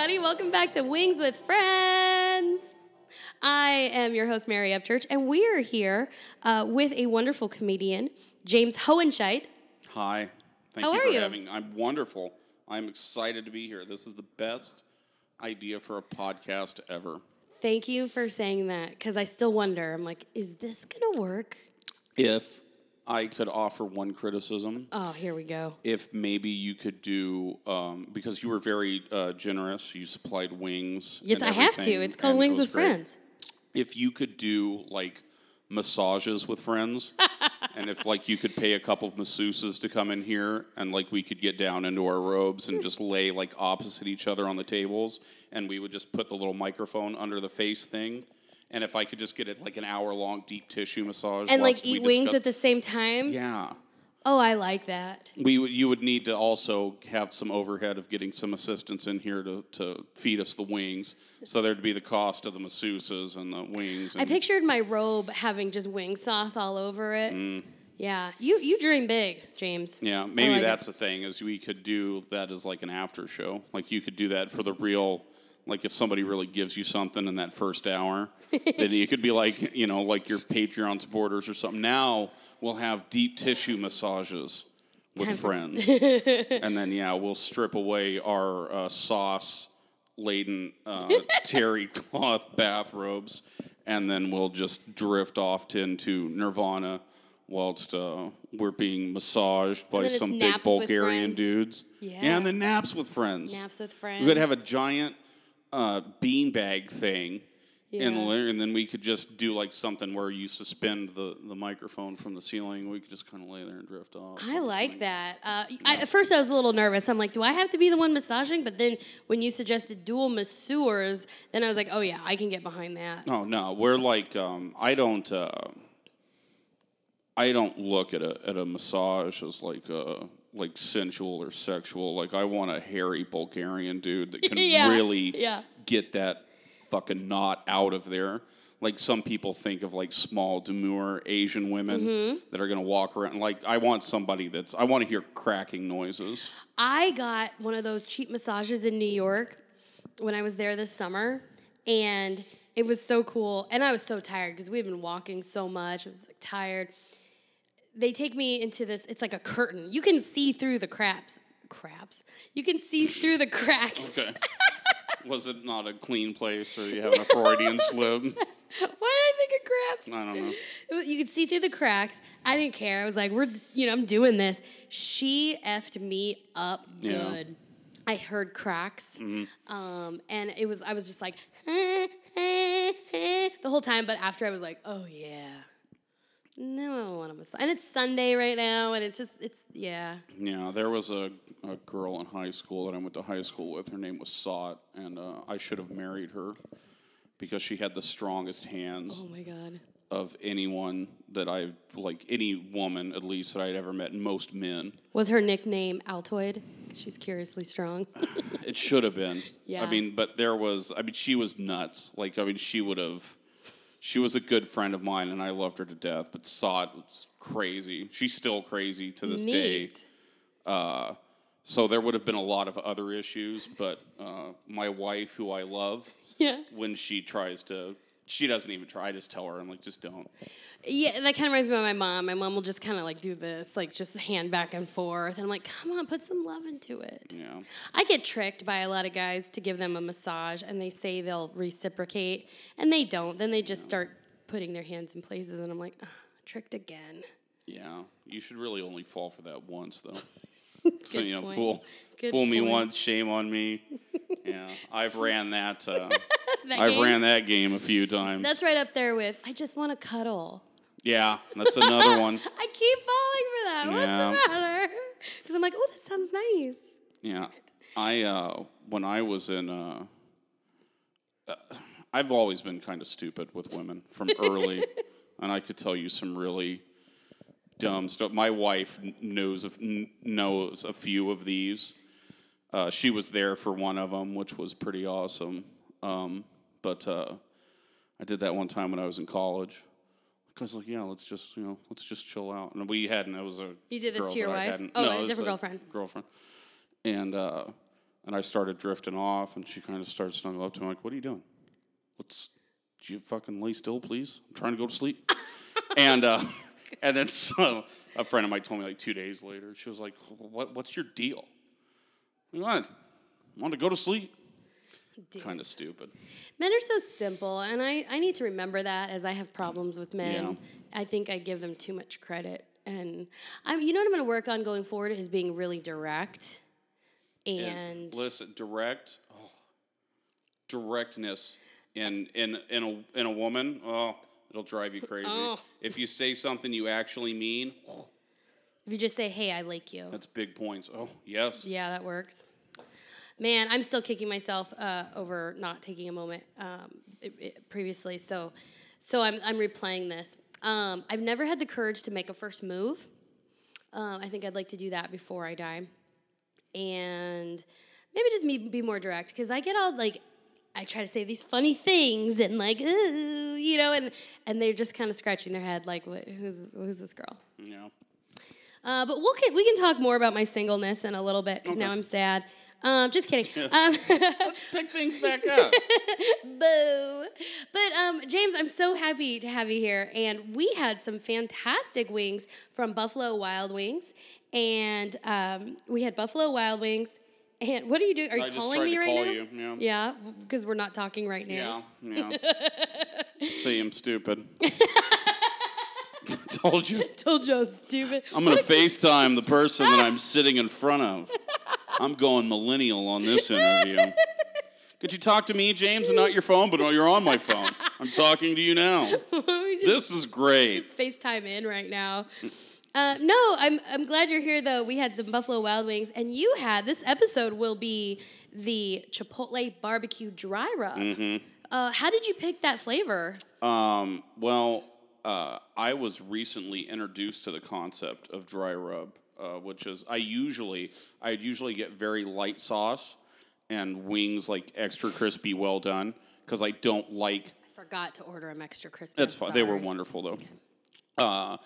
everybody. Welcome back to Wings with Friends. I am your host, Mary Upchurch, and we are here uh, with a wonderful comedian, James Hohenscheidt. Hi. Thank How you are for you? having I'm wonderful. I'm excited to be here. This is the best idea for a podcast ever. Thank you for saying that because I still wonder. I'm like, is this going to work? If I could offer one criticism, Oh, here we go. if maybe you could do um, because you were very uh, generous, you supplied wings. Yes, I have to. It's called and it Wings with great. Friends. If you could do like massages with friends, and if like you could pay a couple of masseuses to come in here, and like we could get down into our robes and just lay like opposite each other on the tables, and we would just put the little microphone under the face thing. And if I could just get it like an hour long deep tissue massage, And like eat wings discuss- at the same time. yeah. Oh, I like that. We you would need to also have some overhead of getting some assistants in here to, to feed us the wings. So there'd be the cost of the masseuses and the wings. And I pictured my robe having just wing sauce all over it. Mm. Yeah, you you dream big, James. yeah, maybe like it. that's the thing is we could do that as like an after show. Like you could do that for the real. Like if somebody really gives you something in that first hour, then you could be like, you know, like your Patreon supporters or something. Now we'll have deep tissue massages with Time friends, and then yeah, we'll strip away our uh, sauce laden uh, terry cloth bathrobes, and then we'll just drift off into Nirvana whilst uh, we're being massaged by some big Bulgarian dudes. Yeah. and then naps with friends. Naps with friends. We could have a giant uh, beanbag thing. And, Yeah. and then we could just do like something where you suspend the, the microphone from the ceiling. We could just kind of lay there and drift off. I like that. Uh, I, at first, I was a little nervous. I'm like, do I have to be the one massaging? But then when you suggested dual masseurs, then I was like, oh yeah, I can get behind that. Oh no, we're like um, I don't uh, I don't look at a at a massage as like uh like sensual or sexual. Like I want a hairy Bulgarian dude that can Yeah, really yeah. get that fucking knot out of there. Like some people think of like small, demure Asian women Mm-hmm. that are gonna walk around. Like I want somebody that's I want to hear cracking noises. I got one of those cheap massages in New York when I was there this summer, and it was so cool. And I was so tired because we had been walking so much. I was like tired. They take me into this. It's like a curtain. You can see through the craps. Craps. You can see through the cracks. Okay. Was it not a clean place, or you having a Freudian slip? Why did I think of craps? I don't know. You could see through the cracks. I didn't care. I was like, we're, you know, I'm doing this. She effed me up Yeah. good. I heard cracks. Mm-hmm. Um, and it was, I was just like, the whole time. But after I was like, oh yeah. No, I don't want to massage. And it's Sunday right now. And it's just, it's, yeah. Yeah, there was a, a girl in high school that I went to high school with. Her name was Sot, and uh, I should have married her because she had the strongest hands Oh my God. of anyone that I've like, any woman at least that I'd ever met, and most men. Was her nickname Altoid? She's curiously strong. It should have been. Yeah. I mean, but there was. I mean, she was nuts. Like, I mean, she would have. She was a good friend of mine, and I loved her to death. But Sot was crazy. She's still crazy to this day. Neat. So there would have been a lot of other issues, but uh, my wife, who I love, Yeah. when she tries to, she doesn't even try. I just tell her, I'm like, just don't. Yeah, that kind of reminds me of my mom. My mom will just kind of like do this, like just hand back and forth. And I'm like, come on, put some love into it. Yeah. I get tricked by a lot of guys to give them a massage and they say they'll reciprocate and they don't. Then they just start putting their hands in places and I'm like, "Ugh, tricked again. Yeah. You should really only fall for that once, though. so, you know, point. fool, Good fool me once, shame on me. yeah. I've ran that. Uh, That I've game? ran that game a few times. That's right up there with, I just want to cuddle. yeah. That's another one. I keep falling for that. Yeah. What's the matter? Because I'm like, oh, that sounds nice. Yeah. I, uh, when I was in, uh, uh, I've always been kind of stupid with women from early, and I could tell you some really dumb stuff. My wife knows of, kn- knows a few of these. Uh, she was there for one of them, which was pretty awesome. Um, but uh, I did that one time when I was in college. Because like, yeah, let's just you know, let's just chill out. And we hadn't. It was a You did this girl to your wife? Oh, no, a different girlfriend. Girlfriend. And uh, and I started drifting off, and she kind of started snuggling up to me like, "What are you doing? Let's, do you fucking lay still, please? I'm trying to go to sleep." and uh, and then so a friend of mine told me like two days later, she was like, "What? What's your deal?" What? Want want to go to sleep? Kind of stupid. Men are so simple, and I, I need to remember that as I have problems with men. Yeah. I think I give them too much credit, and I'm you know what I'm going to work on going forward is being really direct, and listen, direct, oh, directness in in in a in a woman. Oh, it'll drive you crazy. Oh. If you say something you actually mean, if you just say, "Hey, I like you," that's big points. Oh, yes. yeah, that works. Man, I'm still kicking myself uh, over not taking a moment um, it, it- previously. So, so I'm I'm replaying this. Um, I've never had the courage to make a first move. Um, I think I'd like to do that before I die, and maybe just me be more direct because I get all like. I try to say these funny things and like, ooh, you know, and and they're just kind of scratching their head like, what, who's who's this girl? Yeah. Uh, but we'll can, we can talk more about my singleness in a little bit because now I'm sad. Um, just kidding. Um, Let's Pick things back up. boo. But um, James, I'm so happy to have you here, and we had some fantastic wings from Buffalo Wild Wings, and um, we had Buffalo Wild Wings. And what are you doing? Are you I calling me right call now? you, yeah. Yeah, because we're not talking right now. Yeah. Yeah. See, I'm stupid. Told you. Told you I was stupid. I'm gonna FaceTime the person that I'm sitting in front of. I'm going millennial on this interview. Could you talk to me, James, and not your phone? But you're on my phone. I'm talking to you now. Just- This is great. just FaceTime in right now. Uh, no, I'm I'm glad you're here though. We had some Buffalo Wild Wings, and you had this episode will be the Chipotle barbecue dry rub. Mm-hmm. Uh, how did you pick that flavor? Um, well, uh, I was recently introduced to the concept of dry rub, uh, which is I usually I usually get very light sauce and wings like extra crispy, well done, because I don't like I forgot to order them extra crispy. That's fine. They were wonderful though. Uh,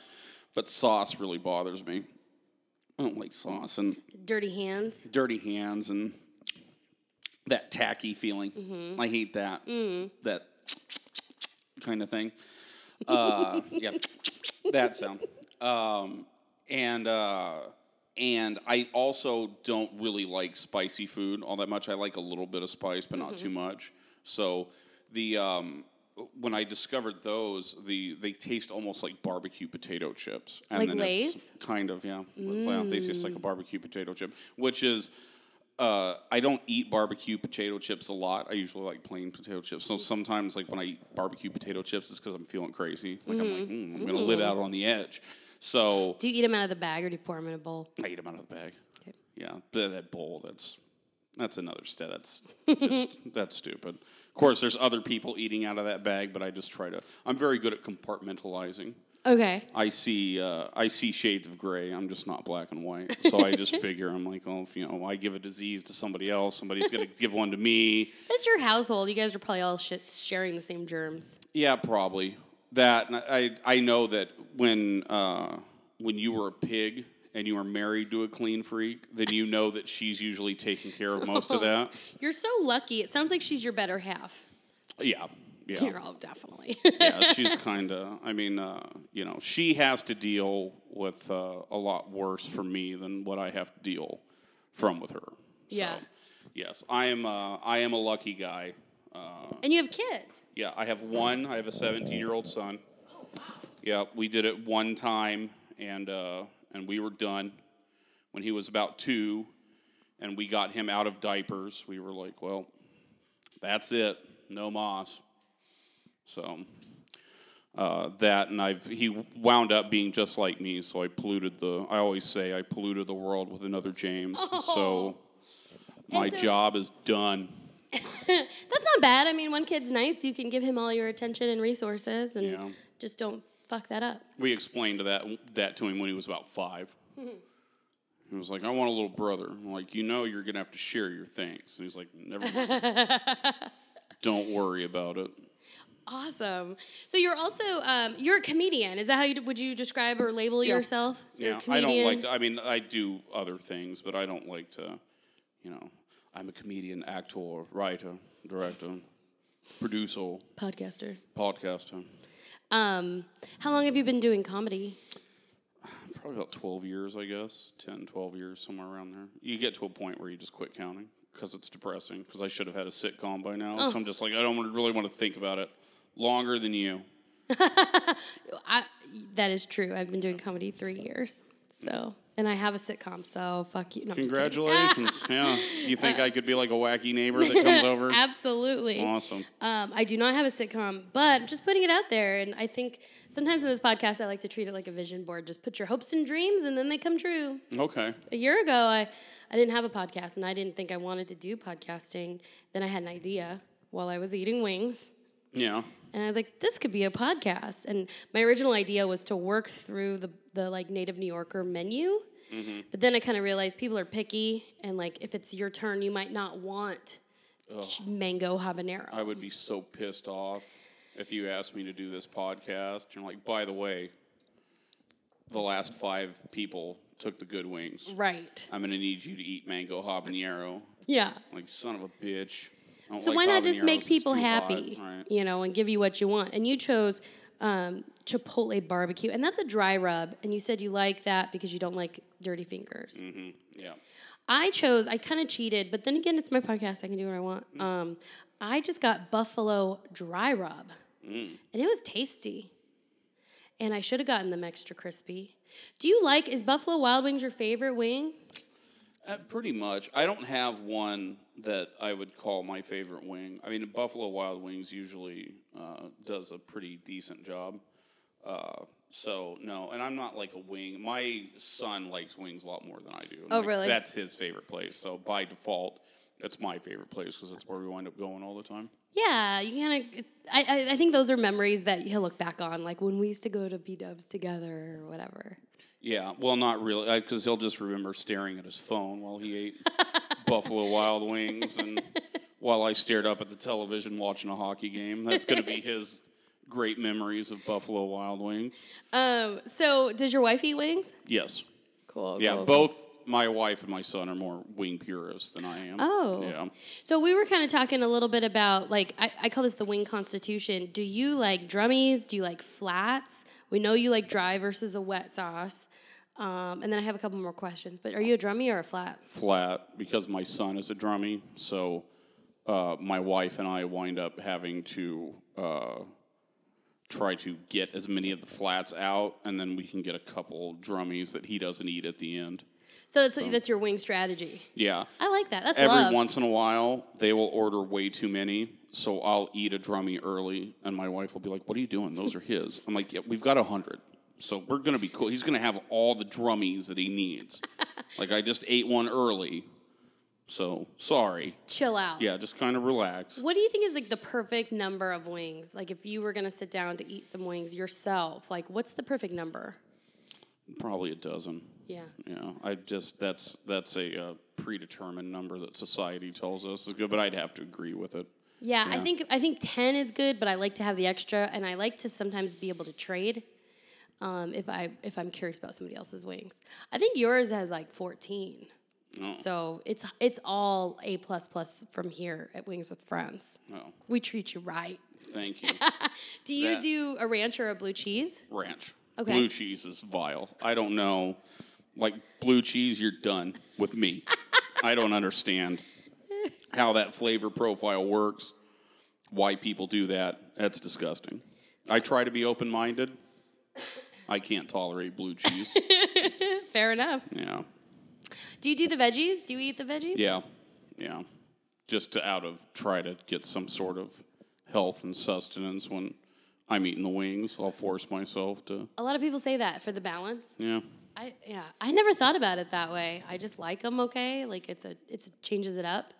but sauce really bothers me. I don't like sauce and Dirty hands. dirty hands and that tacky feeling. Mm-hmm. I hate that. Mm. That kind of thing. Uh, yeah, that sound. Um, and uh, and I also don't really like spicy food all that much. I like a little bit of spice, but Mm-hmm. not too much. So the um, when I discovered those, the they taste almost like barbecue potato chips. And Like then Lay's? It's kind of yeah. Well, they taste like a barbecue potato chip, which is. Uh, I don't eat barbecue potato chips a lot. I usually like plain potato chips. So sometimes, like when I eat barbecue potato chips, it's because I'm feeling crazy. Like I'm like, mm, I'm gonna live out on the edge. So Do you eat them out of the bag or do you pour them in a bowl? I eat them out of the bag. Okay. Yeah, but that bowl, that's that's another step. That's just that's stupid. Of course, there's other people eating out of that bag, but I just try to. I'm very good at compartmentalizing. Okay. I see uh, I see shades of gray. I'm just not black and white. So I just figure I'm like, oh, if, you know, I give a disease to somebody else, somebody's gonna give one to me. That's your household. You guys are probably all shit sharing the same germs. Yeah, probably that. I I know that when uh, when you were a pig and you are married to a clean freak, then you know that she's usually taking care of most of that. You're so lucky. It sounds like she's your better half. Yeah, yeah. You're all definitely. yeah, she's kind of. I mean, uh, you know, she has to deal with uh, a lot worse for me than what I have to deal from with her. So, Yeah. Yes, I am. Uh, I am a lucky guy. and you have kids. Yeah, I have one. I have a 17 year old son. Yeah, we did it one time, and uh, and we were done when he was about two, and we got him out of diapers. We were like, well, that's it, no moss. So uh, that, and I've he wound up being just like me. So I polluted the. I always say I polluted the world with another James. So my so- job is done. That's not bad. I mean, one kid's nice. You can give him all your attention and resources, and Yeah. just don't fuck that up. We explained that that to him when he was about five. He was like, "I want a little brother." I'm like, "You know, you're gonna have to share your things." And he's like, "Never mind. Don't worry about it." Awesome. So you're also um, you're a comedian. Is that how you would you describe or label Yeah. yourself? Yeah, I don't like to. I mean, I do other things, but I don't like to. You know, I'm a comedian, actor, writer, director, producer, Podcaster. podcaster. Um, how long have you been doing comedy? Probably about 12 years, I guess. 10, 12 years, somewhere around there. You get to a point where you just quit counting because it's depressing. Because I should have had a sitcom by now. So I'm just like, I don't really want to think about it longer than you. I, that is true. I've been doing comedy three years. So, and I have a sitcom. So fuck you. No, I'm just kidding. Congratulations. yeah. You think I could be like a wacky neighbor that comes over? Absolutely. Awesome. Um, I do not have a sitcom, but I'm just putting it out there. And I think sometimes in this podcast, I like to treat it like a vision board. Just put your hopes and dreams, and then they come true. Okay. A year ago, I, I didn't have a podcast, and I didn't think I wanted to do podcasting. Then I had an idea while I was eating wings. Yeah. And I was like, this could be a podcast. And my original idea was to work through the, the like native New Yorker menu. Mm-hmm. But then I kind of realized people are picky. And like, if it's your turn, you might not want ch- mango habanero. I would be so pissed off if you asked me to do this podcast. You're like, by the way, the last five people took the good wings. right. I'm gonna need you to eat mango habanero. Yeah. Like son of a bitch. So like why not just make people happy, Right. you know, and give you what you want? And you chose um, Chipotle barbecue, and that's a dry rub. And you said you like that because you don't like dirty fingers. Mm. Yeah. I chose. I kind of cheated, but then again, it's my podcast. I can do what I want. Um, I just got buffalo dry rub, and it was tasty. And I should have gotten them extra crispy. Do you like? Is Buffalo Wild Wings your favorite wing? Uh, pretty much. I don't have one that I would call my favorite wing. I mean, Buffalo Wild Wings usually uh, does a pretty decent job. Uh, so no, and I'm not like a wing. My son likes wings a lot more than I do. Oh, Like, really? That's his favorite place. So by default, that's my favorite place because that's where we wind up going all the time. Yeah, you kind of. I, I I think those are memories that he'll look back on, like when we used to go to B Dubs together or whatever. Yeah, well, not really, because he'll just remember staring at his phone while he ate Buffalo Wild Wings, and while I stared up at the television watching a hockey game. That's going to be his great memories of Buffalo Wild Wings. Um. So, does your wife eat wings? Yes, Cool. yeah, cool, cool. both my wife and my son are more wing purists than I am. Oh. yeah. So we were kind of talking a little bit about like I, I call this the wing constitution. Do you like drummies? Do you like flats? We know you like dry versus a wet sauce. Um, and then I have a couple more questions. But are you a drummy or a flat? flat because my son is a drummy. So uh, my wife and I wind up having to uh, try to get as many of the flats out, and then we can get a couple drummies that he doesn't eat at the end. So that's that's your wing strategy. Yeah. I like that. That's Every love. once in a while, they will order way too many. So I'll eat a drummy early, and my wife will be like, "What are you doing? Those are his." I'm like, "Yeah, we've got a hundred, so we're gonna be cool. He's gonna have all the drummies that he needs. like I just ate one early, so sorry. Chill out. Yeah, just kind of relax. What do you think is like the perfect number of wings? Like if you were gonna sit down to eat some wings yourself, like what's the perfect number? Probably a dozen. Yeah. Yeah, I just that's that's a uh, predetermined number that society tells us is good, but I'd have to agree with it. Yeah, I think I think ten is good, but I like to have the extra, and I like to sometimes be able to trade. Um, if I if I'm curious about somebody else's wings, I think yours has like fourteen. So it's it's all a plus plus from here at Wings with Friends. Oh, We treat you right. thank you. Do you That- do a ranch or a blue cheese? ranch. Okay. Blue cheese is vile. I don't know. Like blue cheese, you're done with me. I don't understand how that flavor profile works. Why people do that? That's disgusting. I try to be open minded. I can't tolerate blue cheese. Fair enough. yeah. Do you do the veggies? Do you eat the veggies? Yeah. Yeah. Just to out of try to get some sort of health and sustenance when I'm eating the wings. I'll force myself to. A lot of people say that for the balance. Yeah. I yeah, I never thought about it that way. I just like them okay. Like it's a it's changes it up,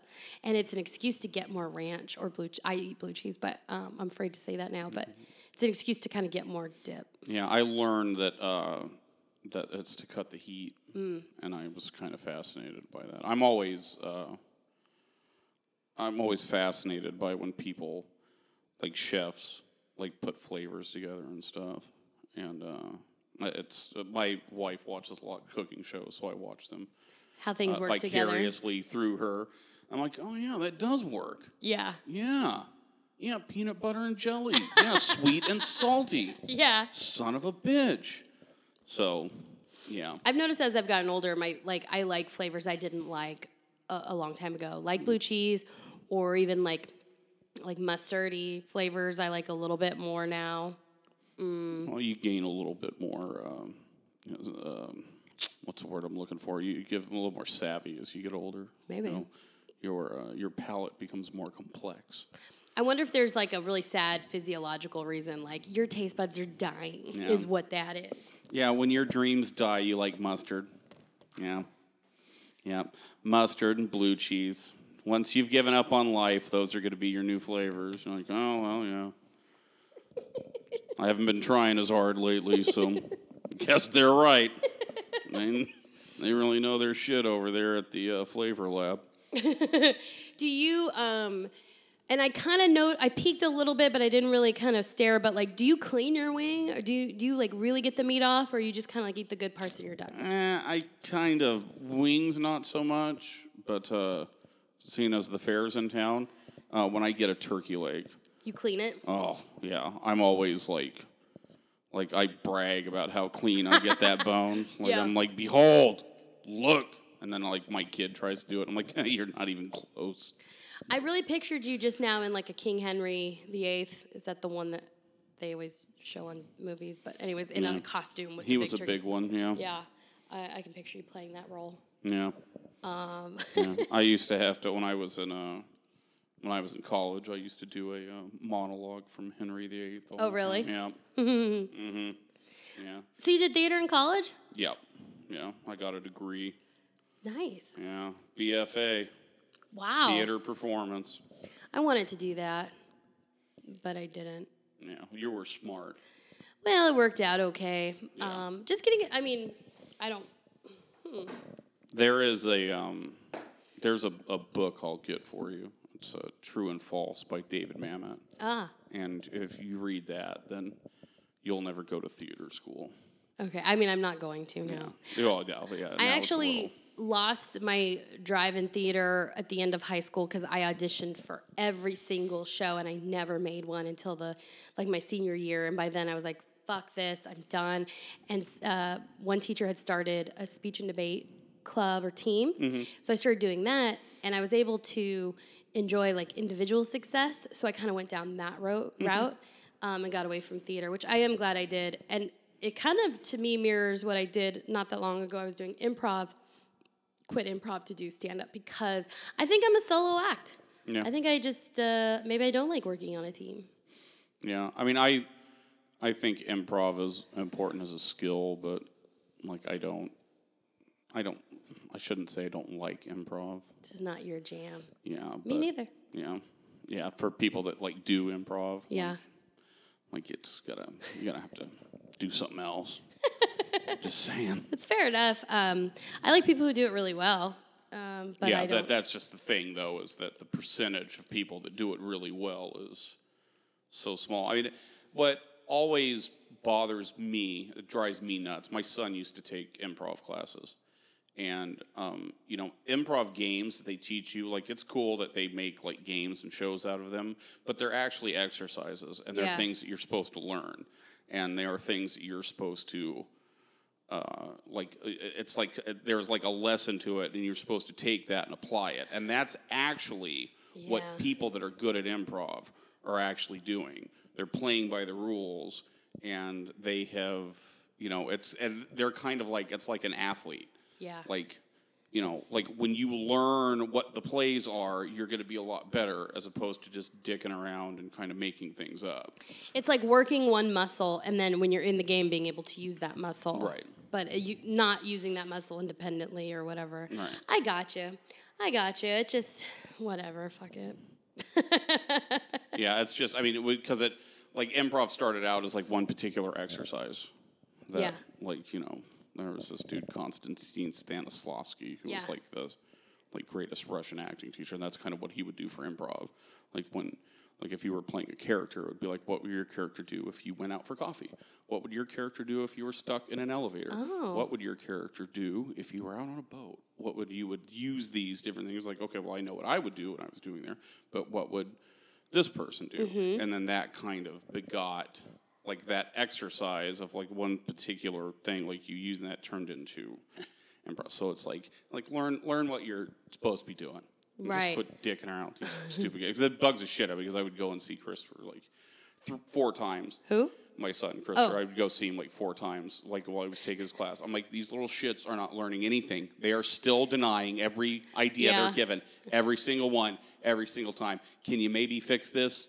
and it's an excuse to get more ranch or blue. Che- I eat blue cheese, but um, I'm afraid to say that now. But it's an excuse to kind of get more dip. Yeah, I learned that uh, that it's to cut the heat, and I was kind of fascinated by that. I'm always uh, I'm always fascinated by when people like chefs like put flavors together and stuff, and uh, it's my wife watches a lot of cooking shows, so I watch them How things uh, work together. vicariously through her. I'm like, oh yeah, that does work. Yeah. Yeah. Yeah, peanut butter and jelly. Yeah, sweet and salty. Yeah. Son of a bitch. So, yeah. I've noticed as I've gotten older, my like I like flavors I didn't like a, a long time ago, like blue cheese, or even like like mustardy flavors. I like a little bit more now. Well, you gain a little bit more. Um, you know, um, what's the word I'm looking for? You, you give them a little more savvy as you get older. Maybe. You know, your uh, your palate becomes more complex. I wonder if there's like a really sad physiological reason, like your taste buds are dying, Yeah. is what that is. Yeah, when your dreams die, you like mustard. Yeah. Yeah. Mustard and blue cheese. Once you've given up on life, those are going to be your new flavors. You're like, oh, well, yeah. I haven't been trying as hard lately, so guess they're right. They, they really know their shit over there at the uh, flavor lab. Do you um and I kind of know I peeked a little bit, but I didn't really kind of stare. But like, do you clean your wing, or do you do you like really get the meat off, or you just kind of like eat the good parts and you're done? Eh, I kind of wings not so much, but uh, seeing as the fair's in town, uh, when I get a turkey leg, You clean it. oh yeah, I'm always like, like I brag about how clean I get that bone. Like Yeah. I'm like, behold, look, and then like my kid tries to do it. I'm like, you're not even close. I really pictured you just now in like a King Henry the Eighth. Is that the one that they always show on movies? But anyways, in a costume with He was a big one, yeah. Yeah, I, I can picture you playing that role. Yeah. Um, yeah. I used to have to when I was in uh when I was in college. I used to do a uh, monologue from Henry VIII. Oh, really? time. Yeah. mm-hmm. Yeah. so you did theater in college? Yep. Yeah. I got a degree. Nice. Yeah. BFA. Wow. Theater performance. I wanted to do that, but I didn't. Yeah. You were smart. Well, it worked out okay. Um, just kidding. I mean, I don't. There is a um, there's a, a book I'll get for you. It's uh, True and False by David Mamet. Ah, And if you read that, then you'll never go to theater school. okay. I mean, I'm not going to now. Yeah. Oh, yeah. yeah I a actually lost my drive in theater at the end of high school because I auditioned for every single show and I never made one until the like my senior year. And by then I was like, "Fuck this! I'm done." And uh, one teacher had started a speech and debate club or team, Mm-hmm. so I started doing that, and I was able to enjoy like individual success. So I kind of went down that ro- Mm-hmm. route um, and got away from theater, which I am glad I did. And it kind of to me mirrors what I did not that long ago. I was doing improv quit improv to do stand up because I think I'm a solo act. Yeah. I think I just uh, maybe I don't like working on a team. Yeah, I mean, I I think improv is important as a skill, but like I don't, I don't, I shouldn't say I don't like improv. This is not your jam. Yeah, Me but, neither. Yeah, yeah, for people that like do improv. Yeah. like it's gotta you gotta have to do something else. Just saying. It's fair enough. Um, I like people who do it really well, um, but yeah, that that's just the thing though is that the percentage of people that do it really well is so small. I mean, what always bothers me, it drives me nuts. My son used to take improv classes. And um, you know, improv games that they teach you, like it's cool that they make like games and shows out of them, but they're actually exercises and they're Yeah. things that you're supposed to learn. And they are things that you're supposed to uh, like it's like uh, there's like a lesson to it and you're supposed to take that and apply it. And that's actually what people that are good at improv are actually doing. They're playing by the rules and they have you know it's and they're kind of like it's like an athlete. Yeah. like you know like when you learn what the plays are you're going to be a lot better as opposed to just dicking around and kind of making things up It's like working one muscle, and then when you're in the game, being able to use that muscle. Right. But uh, you not using that muscle independently or whatever. Right. I got you. I got you. It just whatever. Fuck it. Yeah, it's just I mean because it, like improv started out as like one particular exercise. That, Yeah. Like you know there was this dude Konstantin Stanislavski who Yeah. was like the like greatest Russian acting teacher, and that's kind of what he would do for improv. Like when like if you were playing a character, it would be like, what would your character do if you went out for coffee? What would your character do if you were stuck in an elevator? Oh. What would your character do if you were out on a boat? what would you would use these different things? Like, okay, well, I know what I would do when I was doing there, but what would this person do? Mm-hmm. And then that kind of begot like that exercise of like one particular thing, like you using that turned into improv. So it's like like learn learn what you're supposed to be doing. And Right. Just quit dicking around these stupid games. That bugs the shit out of me because I would go and see Christopher like th- four times Who? my son oh. Christopher. Oh. I would go see him like four times, like while he was taking his class. I'm like, these little shits are not learning anything. They are still denying every idea Yeah. they're given, every single one, every single time. Can you maybe fix this?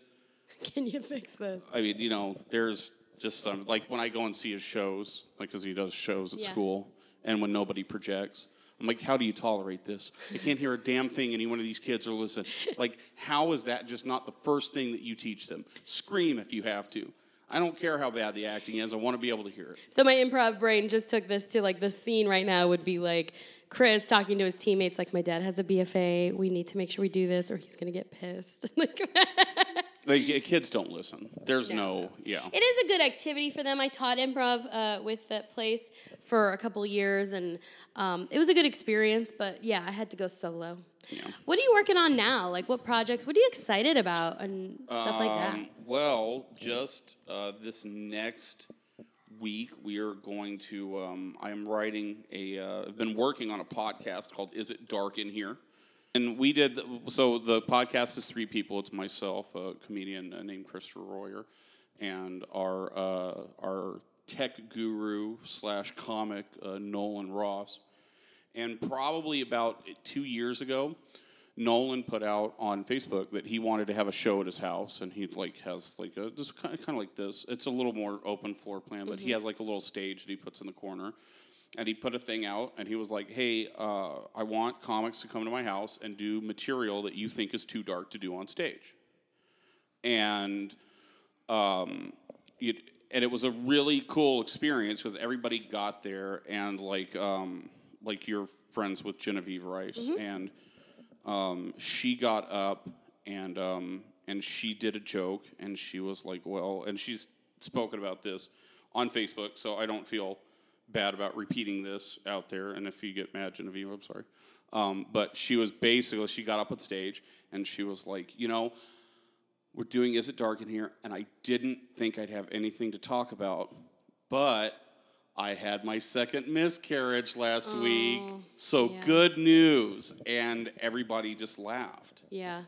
Can you fix this? I mean, you know, there's just some like when I go and see his shows, like because he does shows at Yeah. school, and when nobody projects. I'm like, how do you tolerate this? I can't hear a damn thing any one of these kids are listening. Like, how is that just not the first thing that you teach them? Scream if you have to. I don't care how bad the acting is. I want to be able to hear it. So my improv brain just took this to like the scene right now would be like Chris talking to his teammates like my dad has a BFA. We need to make sure we do this or he's gonna get pissed. like Like, kids don't listen. There's No. no, yeah. It is a good activity for them. I taught improv uh, with that place for a couple years, and um, it was a good experience. But yeah, I had to go solo. Yeah. What are you working on now? Like, what projects? What are you excited about and stuff like that? Um, Well, just uh, this next week, we are going to. Um, I am writing a. Uh, I've been working on a podcast called "Is It Dark in Here," and we did. So the podcast is three people. It's myself, a comedian uh, named Christopher Royer, and our uh, our tech guru slash comic uh, Nolan Ross. And probably about two years ago, Nolan put out on Facebook that he wanted to have a show at his house, and he like has like a just kind of, kind of like this. It's a little more open floor plan, but he has like a little stage that he puts in the corner, and he put a thing out, and he was like, "Hey, uh, I want comics to come to my house and do material that you think is too dark to do on stage." And um, it, and it was a really cool experience because everybody got there and like um, like you're friends with Genevieve Rice and um, she got up and um, and she did a joke and she was like well and she's spoken about this on Facebook so I don't feel bad about repeating this out there and if you get mad Genevieve I'm sorry um, but she was basically she got up on stage and she was like you know we're doing Is It Dark in Here, and I didn't think I'd have anything to talk about, but I had my second miscarriage last week, so yeah. good news. And everybody just laughed Yeah.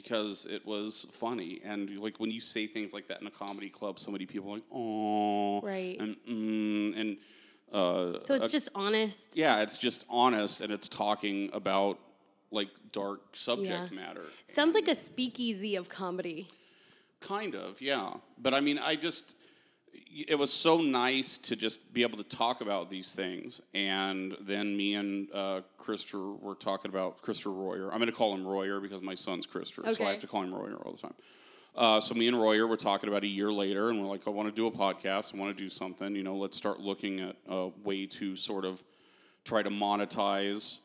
Because it was funny. And like when you say things like that in a comedy club, so many people are like, oh, Right. and mm, and uh, So it's just honest. yeah, it's just honest, and it's talking about like dark subject Yeah. matter. Sounds like a speakeasy of comedy. Kind of, yeah. But I mean, I just, it was so nice to just be able to talk about these things. And then me and uh, Christopher were talking about Christopher Royer. I'm going to call him Royer because my son's Christopher, so I have to call him Royer all the time. Uh, so me and Royer were talking about a year later, and we're like, I want to do a podcast. I want to do something. You know, let's start looking at a way to sort of try to monetize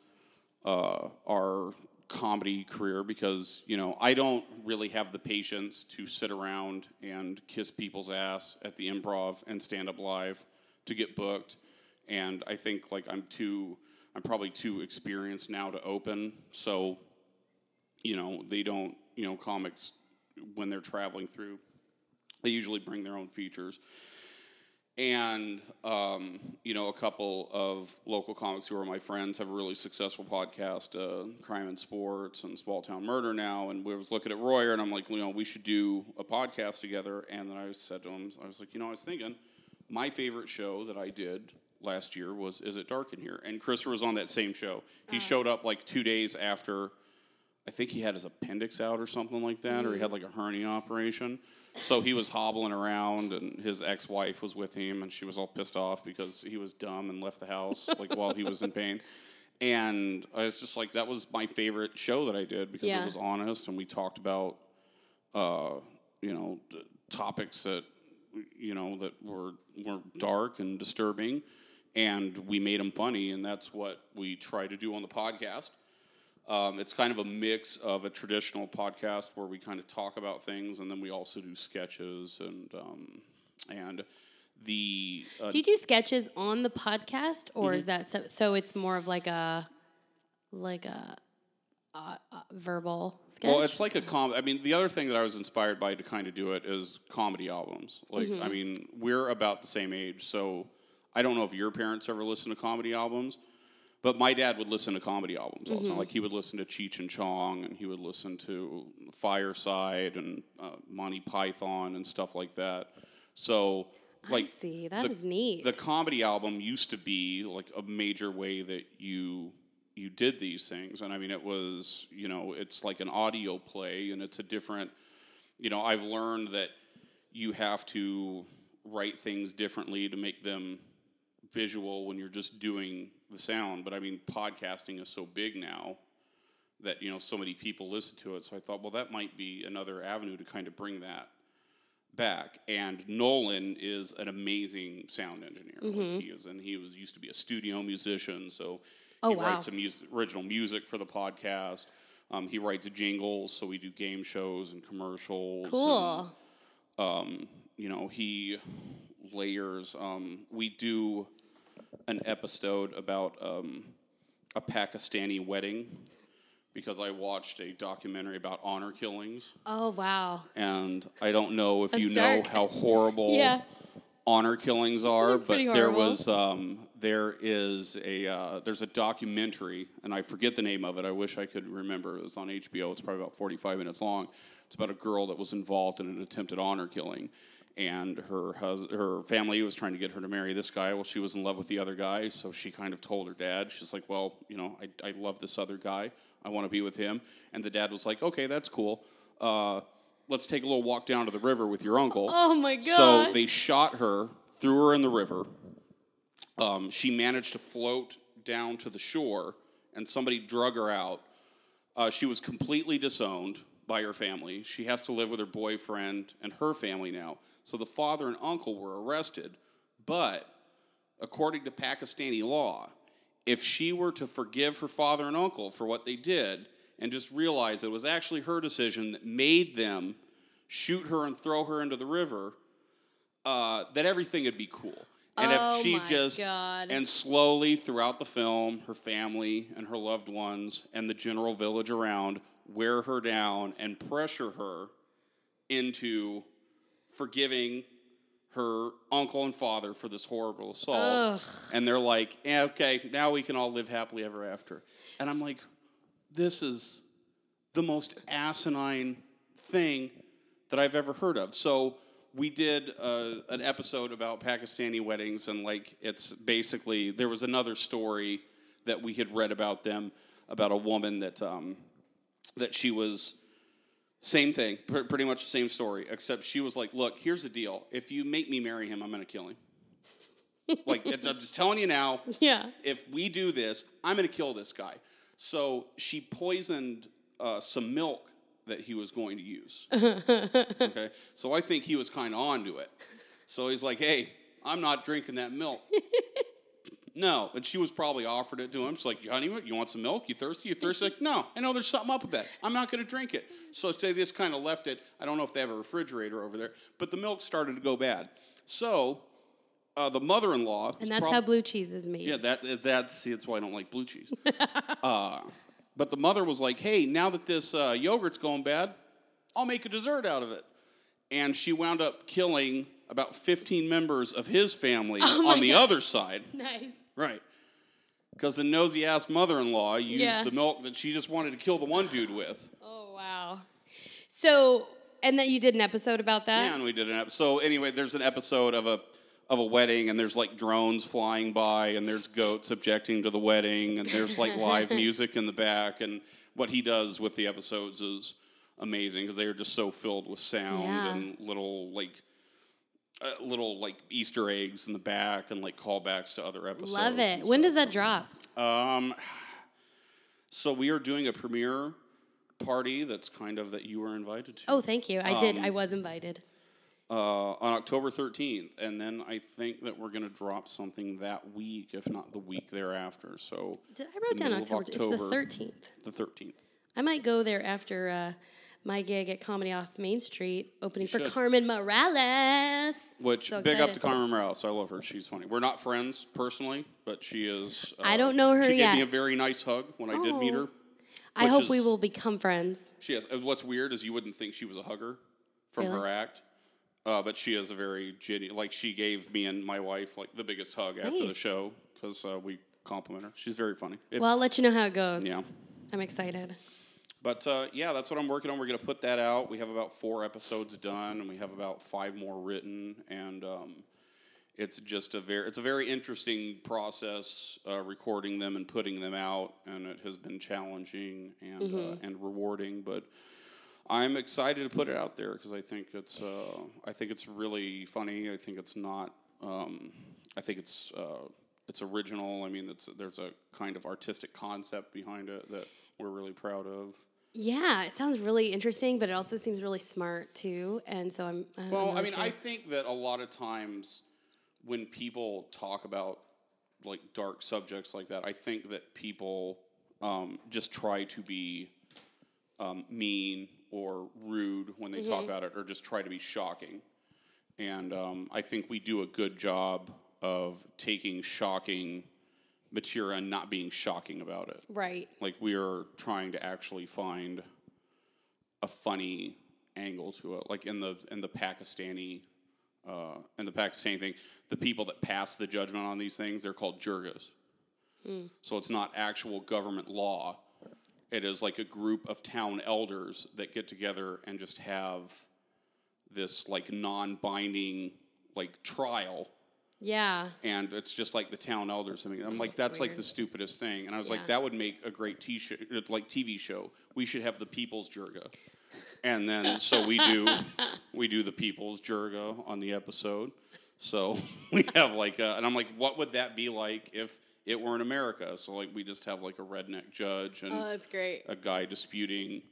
uh, our comedy career because you know I don't really have the patience to sit around and kiss people's ass at the improv and stand up live to get booked, and I think like I'm too I'm probably too experienced now to open, so you know they don't you know comics when they're traveling through they usually bring their own features and um, you know a couple of local comics who are my friends have a really successful podcast uh, crime in sports and small town murder now. And we was looking at royer and i'm like you know we should do a podcast together. And then i said to him i was like you know i was thinking my favorite show that i did last year was is it dark in here? And christopher was on that same show. He showed up like two days after I think he had his appendix out or something like that, or he had like a hernia operation. So he was hobbling around, and his ex-wife was with him, and she was all pissed off because he was dumb and left the house like while he was in pain. And I was just like, that was my favorite show that I did because Yeah. it was honest, and we talked about, uh, you know, d- topics that, you know, that were were dark and disturbing, and we made them funny, and that's what we try to do on the podcast. Um, it's kind of a mix of a traditional podcast where we kind of talk about things, and then we also do sketches and um, and the uh, Do you do sketches on the podcast, or Mm-hmm. is that so? So it's more of like a like a, a, a verbal sketch. Well, it's like a com. I mean, the other thing that I was inspired by to kind of do it is comedy albums. Like, Mm-hmm. I mean, we're about the same age, so I don't know if your parents ever listened to comedy albums, but my dad would listen to comedy albums all the time. Like, he would listen to Cheech and Chong, and he would listen to Firesign and uh, Monty Python and stuff like that. So, like, I see. That the, is neat. The comedy album used to be like a major way that you you did these things, and I mean, it was you know, it's like an audio play, and it's a different. You know, I've learned that you have to write things differently to make them visual when you're just doing the sound. But I mean, podcasting is so big now that you know so many people listen to it. So I thought, well, that might be another avenue to kind of bring that back. And Nolan is an amazing sound engineer. Like he is, and he was used to be a studio musician, so Oh, he wow. writes some mus- original music for the podcast. Um, he writes jingles, so we do game shows and commercials. and, cool. um, you know, he layers. Um, we do an episode about um, a Pakistani wedding because I watched a documentary about honor killings, Oh wow. and I don't know if you know dark. how horrible Yeah. honor killings are, but there was um, there is a uh, there's a documentary, and I forget the name of it. I wish I could remember. It was on HBO. It's probably about 45 minutes long. It's about a girl that was involved in an attempted honor killing, and her hus- her family was trying to get her to marry this guy. Well, she was in love with the other guy, so she kind of told her dad. She's like, "Well, you know, I, I love this other guy. I want to be with him." And the dad was like, "Okay, that's cool." Uh, Let's take a little walk down to the river with your uncle. Oh my god! So they shot her, threw her in the river. Um, she managed to float down to the shore, and somebody drug her out. Uh, she was completely disowned by her family. She has to live with her boyfriend and her family now. So the father and uncle were arrested. But according to Pakistani law, if she were to forgive her father and uncle for what they did and just realize it was actually her decision that made them shoot her and throw her into the river, uh, that everything would be cool. And Oh if she just God. and slowly throughout the film, her family and her loved ones and the general village around wear her down and pressure her into forgiving her uncle and father for this horrible assault. And they're like, okay, now we can all live happily ever after. And I'm like, this is the most asinine thing that I've ever heard of. So we did uh, an episode about Pakistani weddings, and like it's basically there was another story that we had read about them about a woman that um, that she was same thing, pr- pretty much the same story, except she was like, "Look, here's the deal. If you make me marry him, I'm going to kill him." like it's, I'm just telling you now. yeah. If we do this, I'm going to kill this guy. So she poisoned uh, some milk that he was going to use. okay, so I think he was kind of onto it. So he's like, "Hey, I'm not drinking that milk." No, and she was probably offered it to him. She's like, honey, you want some milk? You thirsty? You thirsty? Like, no, I know there's something up with that. I'm not going to drink it. So they just kind of left it. I don't know if they have a refrigerator over there, but the milk started to go bad. So uh, the mother-in-law, And that's how blue cheese is made. yeah, that that's that's why I don't like blue cheese. uh, but the mother was like, "Hey, now that this uh, yogurt's going bad, I'll make a dessert out of it." And she wound up killing about 15 members of his family Oh on the God. other side. Nice. Right. Because the nosy ass mother in law used Yeah. the milk that she just wanted to kill the one dude with. Oh wow. So, and then you did an episode about that. Yeah, and we did an episode. So anyway, there's an episode of a of a wedding, and there's like drones flying by, and there's goats objecting to the wedding, and there's like live music in the back, and what he does with the episodes is amazing because they are just so filled with sound Yeah. and little like. Uh, little like Easter eggs in the back and like callbacks to other episodes. Love it. When does that drop? Um, so we are doing a premiere party that's kind of that you were invited to Oh, thank you. I did. Um, I was invited. uh, on October 13th, and then I think that we're going to drop something that week, if not the week thereafter. So Did I wrote down of October? It's the thirteenth. the 13th. I might go there after uh, my gig at Comedy Off Main Street, opening for. Carmen Morales. Which So big up to. Carmen Morales. I love her. She's funny. We're not friends personally, but she is. Uh, I don't know her she yet. gave me a very nice hug when I did meet Oh. her. I hope we will become friends. She is. What's weird is you wouldn't think she was a hugger from her act, uh, but she is a very genuine. Like she gave me and my wife like the biggest hug after the show because uh, we compliment her. She's very funny. Well, I'll let you know how it goes. yeah. I'm excited. But uh, yeah, that's what I'm working on. We're going to put that out. We have about four episodes done, and we have about five more written. And um, it's just a very it's a very interesting process uh, recording them and putting them out, and it has been challenging and uh, and rewarding. But I'm excited to put it out there because I think it's uh, I think it's really funny. I think it's not. Um, I think it's uh, it's original. I mean, it's there's a kind of artistic concept behind it that we're really proud of. Yeah, it sounds really interesting, but it also seems really smart too. And so I'm. I'm Well, I really mean, I think that a lot of times when people talk about like dark subjects like that, I think that people um, just try to be um, mean or rude when they talk about it, or just try to be shocking. And um, I think we do a good job of taking shocking material and not being shocking about it. Right. like we are trying to actually find a funny angle to it. Like in the in the pakistani uh, in the pakistani thing the people that pass the judgment on these things they're called jirgas. So it's not actual government law. It is like a group of town elders that get together and just have this like non-binding like trial Yeah. and it's just like the town elders. I mean, I'm like, that's like the stupidest thing. And I was Yeah. like, that would make a great t show, like TV show. We should have the People's Jirga, and then so we do, we do the People's Jirga on the episode. So we have like, a, and I'm like, what would that be like if it were in America? So like, we just have like a redneck judge and Oh, that's great. a guy disputing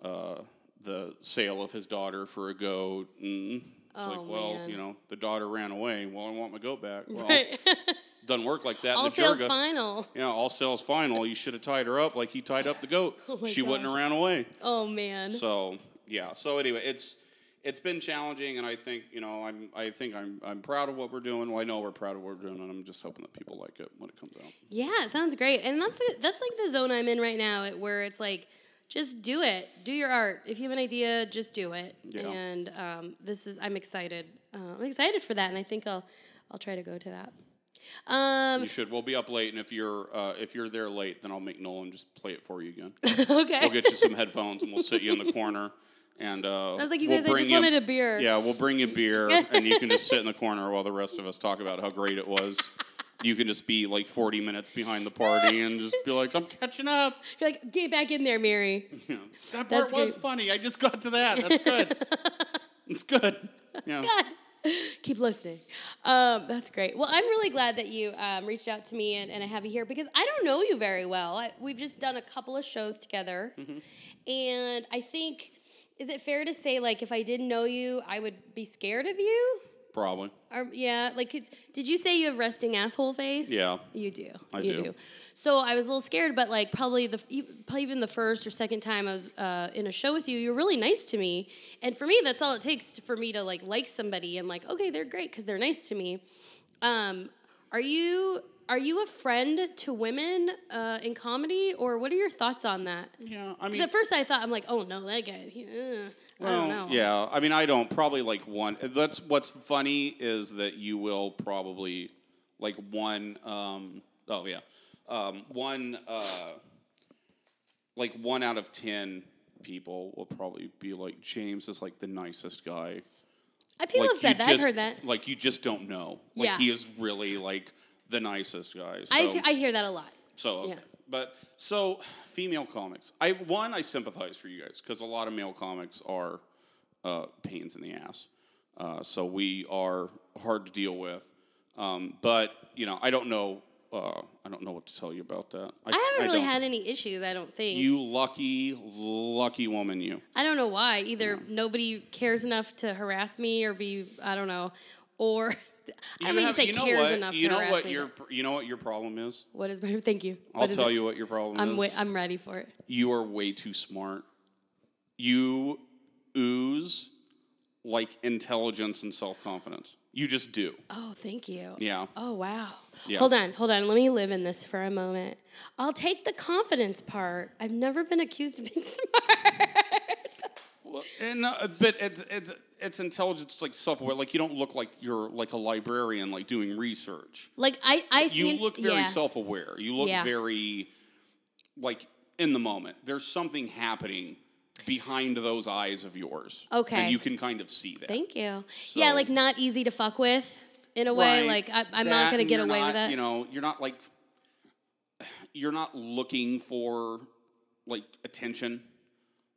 uh, the sale of his daughter for a goat. And it's Oh, like, well, man. you know, the daughter ran away. Well, I want my goat back. Well, Right. doesn't work like that. All the sales final. Yeah, all sales final. You should have tied her up like he tied up the goat. Oh she wouldn't have ran away. Oh man. So yeah. So anyway, it's it's been challenging, and I think you know I'm I think I'm I'm proud of what we're doing. Well, I know we're proud of what we're doing, and I'm just hoping that people like it when it comes out. Yeah, it sounds great. And that's that's like the zone I'm in right now, where it's like, just do it, do your art. If you have an idea, just do it. Yeah. And um, this is I'm excited. Uh, I'm excited for that, and I think I'll I'll try to go to that. Um, You should. We'll be up late, and if you're uh, if you're there late, then I'll make Nolan just play it for you again. okay. We'll get you some headphones, and we'll sit you in the corner. And uh, I was like, you we'll guys, I just wanted a beer. Yeah, we'll bring you beer, and you can just sit in the corner while the rest of us talk about how great it was. You can just be like 40 minutes behind the party and just be like, I'm catching up. You're like, get back in there, Mary. Know, that part That's was great. funny. I just got to that. That's good. it's good. Yeah. Keep listening. Um, that's great. Well, I'm really glad that you um, reached out to me and, and I have you here because I don't know you very well. I, we've just done a couple of shows together. Mm-hmm. And I think, is it fair to say, like, if I didn't know you, I would be scared of you? Probably. Or, yeah, like, could, did you say you have resting asshole face? Yeah. You do. I you do. So I was a little scared, but like probably the probably even the first or second time I was uh, in a show with you, you were really nice to me, and for me, that's all it takes to, for me to like like somebody and like okay, they're great because they're nice to me. Um, are you are you a friend to women uh, in comedy, or what are your thoughts on that? Yeah. I 'Cause mean, at first I thought I'm like, oh no, that guy. He, uh, I. Yeah, I mean, I don't probably like one. That's what's funny is that you will probably like one. Um, oh yeah, um, one. Uh, like one out of ten people will probably be like James is like the nicest guy. I people like, have said that. I've heard that. Like you just don't know. Like Yeah. he is really like the nicest guy. So. I, I hear that a lot. So, okay. Yeah. But so female comics. I one I sympathize for you guys because a lot of male comics are uh, pains in the ass. Uh, so we are hard to deal with. Um, but you know, I don't know. Uh, I don't know what to tell you about that. I haven't really don't. had any issues. I don't think. You lucky, lucky woman, you. I don't know why. Either nobody cares enough to harass me, or be I don't know, or I don't have- say you know cares what? enough You to know harass what me. your you know what your problem is. what is my? Thank you. I'll tell you what your problem I'm is. wa- I'm ready for it. you are way too smart. You ooze like intelligence and self confidence. You just do. Oh, thank you. Yeah. Oh, wow. Yeah. Hold on, hold on. Let me live in this for a moment. I'll take the confidence part. I've never been accused of being smart. Well, and uh, but it's it's it's intelligence like self aware. Like you don't look like you're like a librarian like doing research. like I, I You think- look very yeah. self aware. You look Yeah. very like in the moment. There's something happening behind those eyes of yours. Okay. And you can kind of see that. Thank you. yeah, like not easy to fuck with in a way. Right. Like I, I'm not gonna get away not, with that. You know, you're not like you're not looking for like attention,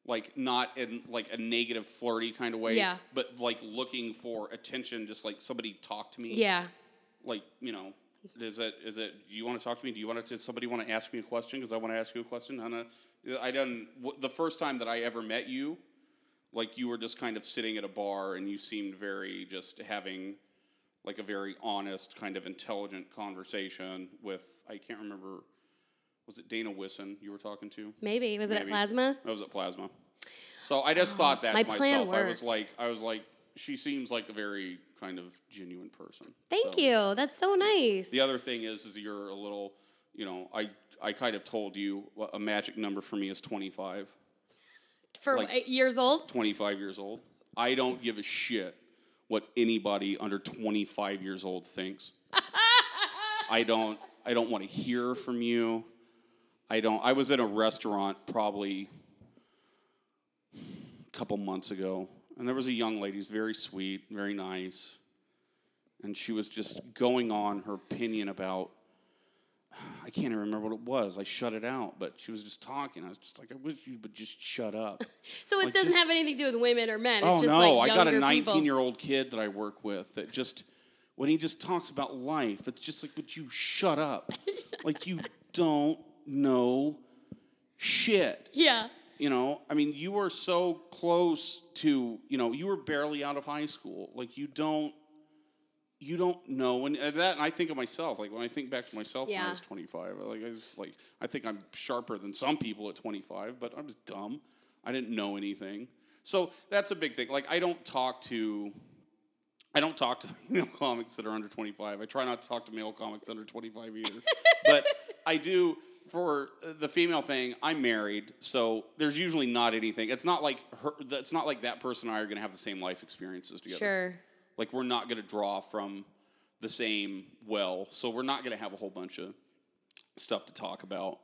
like not in like a negative flirty kind of way. Yeah. But like looking for attention, just like somebody talk to me. yeah. Like you know, is it is it? Do you want to talk to me? Do you want to? Does somebody want to ask me a question? Because I want to ask you a question. I don't. I done w- the first time that I ever met you. Like you were just kind of sitting at a bar and you seemed very just having like a very honest, kind of intelligent conversation with I can't remember was it Dana Wisson you were talking to? Maybe. Was it at Plasma? I was at Plasma. So I just thought that my to plan myself. I was like I was like she seems like a very kind of genuine person. Thank So- you. That's so nice. The other thing is is you're a little, you know, I I kind of told you a magic number for me is 25. For like- eight years old? 25 years old. I don't give a shit what anybody under 25 years old thinks. I don't I don't want to hear from you. I don't I was in a restaurant probably a couple months ago and there was a young lady, who's very sweet, very nice. And she was just going on her opinion about I can't even remember what it was. I shut it out, but she was just talking. I was just like, I wish you would just shut up. So it Like, doesn't just- have anything to do with women or men. It's oh just no, like I got a 19 year old kid that I work with that just when he just talks about life, it's just like, would you shut up. like you don't know shit. Yeah. You know, I mean, you are so close to, you know, you were barely out of high school. Like you don't, you don't know. And that, and I think of myself. Like when I think back to myself when I was 25, like I was like, I think I'm sharper than some people at 25, but I was dumb. I didn't know anything. So that's a big thing. Like I don't talk to, I don't talk to male comics that are under 25. I try not to talk to male comics under 25 either. but I do for the female thing. I'm married, so there's usually not anything. It's not like her. It's not like that person and I are going to have the same life experiences together. Sure. Like we're not going to draw from the same well, so we're not going to have a whole bunch of stuff to talk about.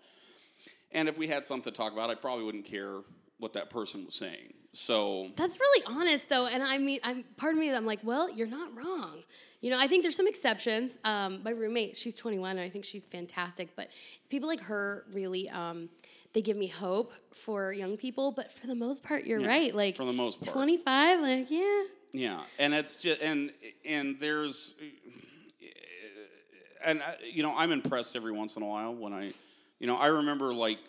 And if we had something to talk about, I probably wouldn't care what that person was saying. So That's really honest though, and I mean, I'm part of me. I'm like, well, you're not wrong. You know, I think there's some exceptions. Um, my roommate, she's 21, and I think she's fantastic. But it's people like her really. Um, they give me hope for young people, but for the most part, you're Yeah, right. Like for the most part. 25, like yeah, Yeah, and it's just and and there's and I- you know I'm impressed every once in a while when I, you know I remember like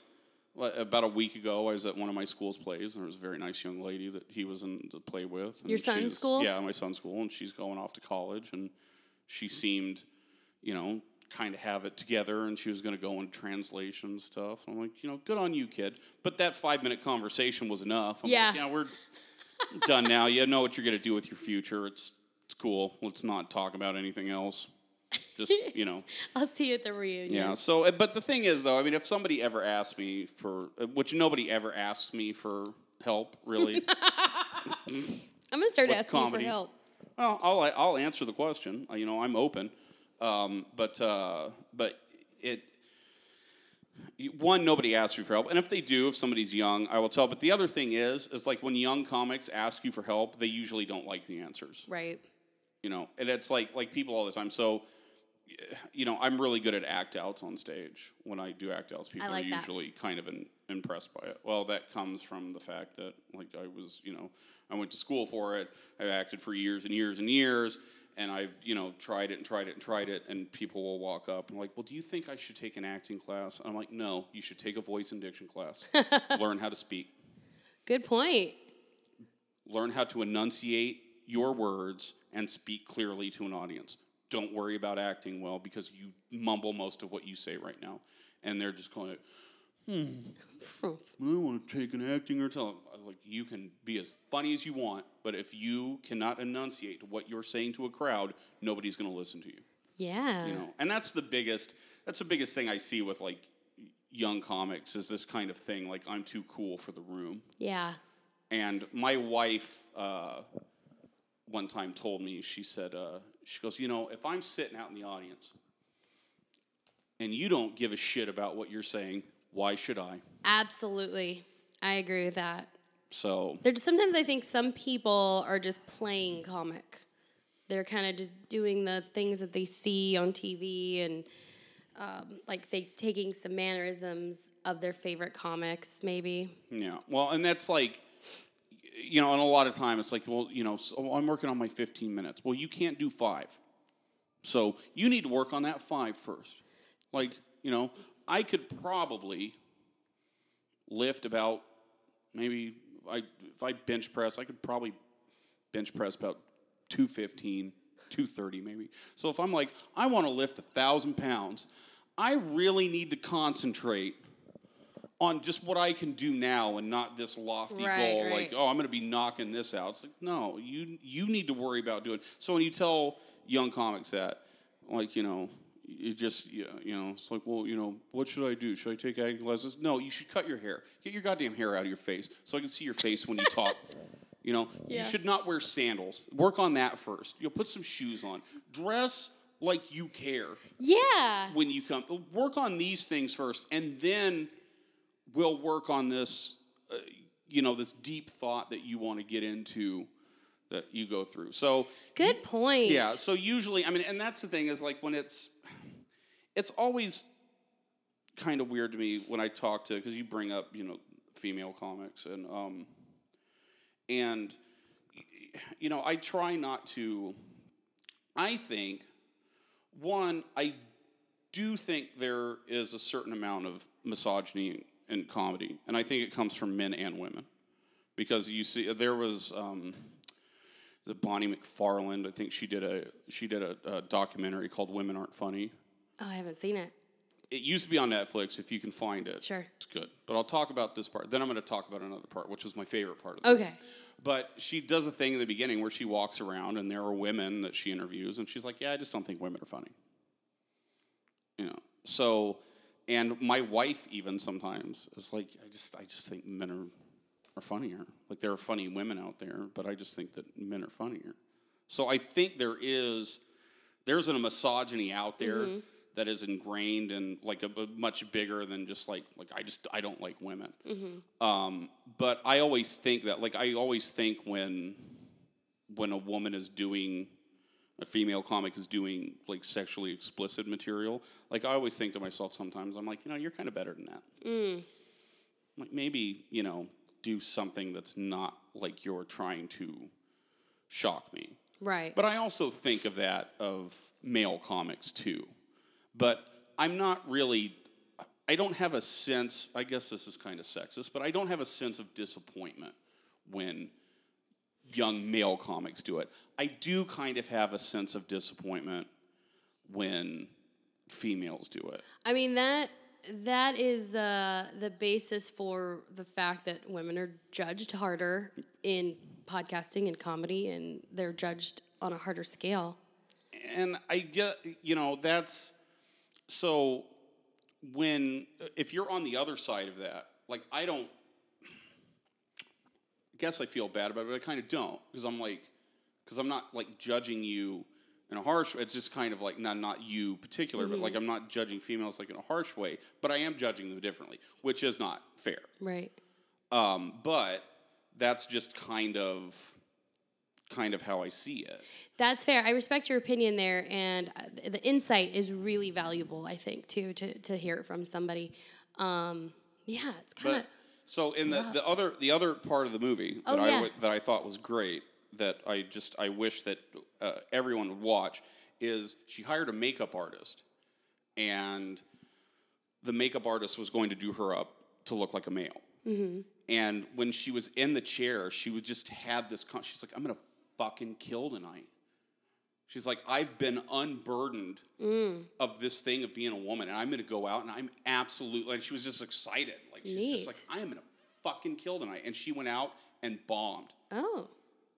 about a week ago I was at one of my school's plays and there was a very nice young lady that he was in the play with. and Your son's was- school? Yeah, my son's school, and she's going off to college, and she seemed, you know, kind of have it together, and she was going to go into translation stuff. I'm like, you know, good on you, kid. But that five minute conversation was enough. I'm Yeah. like, yeah, we're done now. You know what you're going to do with your future. It's it's cool. Let's not talk about anything else. Just you know, I'll see you at the reunion. yeah. So, uh, but the thing is, though, I mean, if somebody ever asked me for, uh, which nobody ever asks me for help, really. I'm gonna start asking comedy. you for help. Well, I'll I'll answer the question. Uh, You know, I'm open. Um, but uh, but it one nobody asks me for help, and if they do, if somebody's young, I will tell. But the other thing is, is like when young comics ask you for help, they usually don't like the answers. Right. You know, and it's like like people all the time. So. You know, I'm really good at act outs on stage. When I do act outs, people like are that. usually kind of in, impressed by it. Well, that comes from the fact that, like, I was, you know, I went to school for it. I've acted for years and years and years, and I've, you know, tried it and tried it and tried it, and people will walk up and like, well, do you think I should take an acting class? And I'm like, no, you should take a voice and diction class. Learn how to speak. Good point. Learn how to enunciate your words and speak clearly to an audience. Don't worry about acting well because you mumble most of what you say right now. And they're just going, From- I want to take an acting or tell like you can be as funny as you want, but if you cannot enunciate what you're saying to a crowd, nobody's going to listen to you. Yeah. You know, and that's the biggest. That's the biggest thing I see with like young comics is this kind of thing. Like I'm too cool for the room. Yeah. And my wife, uh, one time told me, she said, uh, she goes, you know, if I'm sitting out in the audience and you don't give a shit about what you're saying, why should I? Absolutely. I agree with that. So There's sometimes I think some people are just playing comic. They're kind of just doing the things that they see on TV and um, like they taking some mannerisms of their favorite comics, maybe. Yeah. Well, and that's like, you know, and a lot of time it's like, well, you know, so oh, I'm working on my 15 minutes. Well, you can't do five. So you need to work on that five first. Like, you know, I could probably lift about maybe I if I bench press, I could probably bench press about 215, 230 maybe. So if I'm like, I want to lift a thousand pounds, I really need to concentrate on just what I can do now and not this lofty Right, goal right. like, oh, I'm going to be knocking this out. It's like, no, you you need to worry about doing. So when you tell young comics that, like, you know, you just you you know, it's like, well, you know, what should I do? Should I take acting lessons? No, you should cut your hair. Get your goddamn hair out of your face so I can see your face when you talk. You know, you should not wear sandals. Work on that first. You'll put some shoes on. Dress like you care Yeah. when you come. Work on these things first, and then we'll work on this. Uh, you know, this deep thought that you want to get into that you go through. So Good point. yeah. So usually, I mean, and that's the thing is like when it's, it's always kind of weird to me when I talk to because you bring up you know female comics and um and you know I try not to. I think one I do think there is a certain amount of misogyny in comedy, and I think it comes from men and women because you see there was. Um, the Bonnie McFarlane. I think she did a she did a, a documentary called "Women Aren't Funny." Oh, I haven't seen it. It used to be on Netflix. If you can find it, Sure. it's good. But I'll talk about this part. Then I'm going to talk about another part, which was my favorite part. Okay. But she does a thing in the beginning where she walks around and there are women that she interviews, and she's like, "Yeah, I just don't think women are funny." You know. So, and my wife even sometimes is like, "I just, I just think men are are funnier. Like there are funny women out there, but I just think that men are funnier." So I think there is there's a misogyny out there that is ingrained and like a, a much bigger than just like like I just I don't like women. Um, but I always think that like I always think when when a woman is doing a female comic is doing like sexually explicit material, like I always think to myself sometimes I'm like you know you're kind of better than that. Mm. Like maybe you know do something that's not like you're trying to shock me. Right. But I also think of that of male comics too. But I'm not really I don't have a sense, I guess this is kind of sexist, but I don't have a sense of disappointment when young male comics do it. I do kind of have a sense of disappointment when females do it. I mean that that is uh, the basis for the fact that women are judged harder in podcasting and comedy, and they're judged on a harder scale. and I get you know that's so when if you're on the other side of that, like I don't. I guess I feel bad about it, but I kind of don't because I'm like, because I'm not like judging you in a harsh. It's just kind of like not not you particular, but like I'm not judging females like in a harsh way, but I am judging them differently, which is not fair. Right. Um, but that's just kind of kind of how I see it. That's fair. I respect your opinion there, and uh, the insight is really valuable. I think too to to hear it from somebody. Um, yeah, it's kind of so in the, the other the other part of the movie that Oh, I yeah. w- that I thought was great that I just I wish that uh, everyone would watch is she hired a makeup artist and the makeup artist was going to do her up to look like a male. Mm-hmm. And when she was in the chair, she was just had this. Con- she's like, "I'm gonna fucking kill tonight." She's like, I've been unburdened Mm. of this thing of being a woman, and I'm going to go out and I'm absolutely. And she was just excited, like she's Neat. just like, I am going to fucking kill tonight. And she went out and bombed, Oh.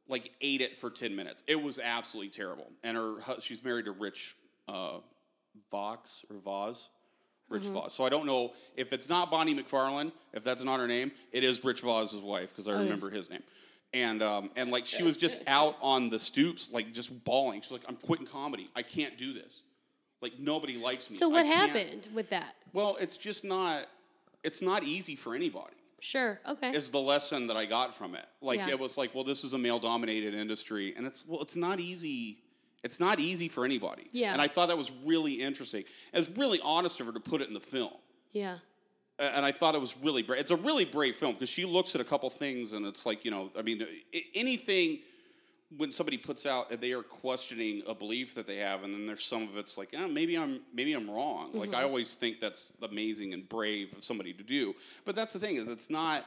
like ate it for ten minutes. It was absolutely terrible. And her, she's married to Rich uh, Vox or Voz. Rich Mm-hmm. Voss. So I don't know if it's not Bonnie McFarlane, if that's not her name, it is Rich Voss's wife because I Oh, remember his name. And um, and like she was just out on the stoops, like just bawling. She's like, "I'm quitting comedy. I can't do this. Like nobody likes me." So what can't." happened with that? Well, it's just not. It's not easy for anybody. Sure. Okay. Is the lesson that I got from it. Like Yeah. it was like, well, this is a male-dominated industry, and it's well, it's not easy. It's not easy for anybody. Yeah. And I thought that was really interesting. It's really honest of her to put it in the film yeah. And I thought it was really brave. It's a really brave film because she looks at a couple things, and it's like you know, I mean, anything when somebody puts out they are questioning a belief that they have, and then there's some of it's like, eh, maybe I'm maybe I'm wrong. Like I always think that's amazing and brave of somebody to do, but that's the thing is it's not.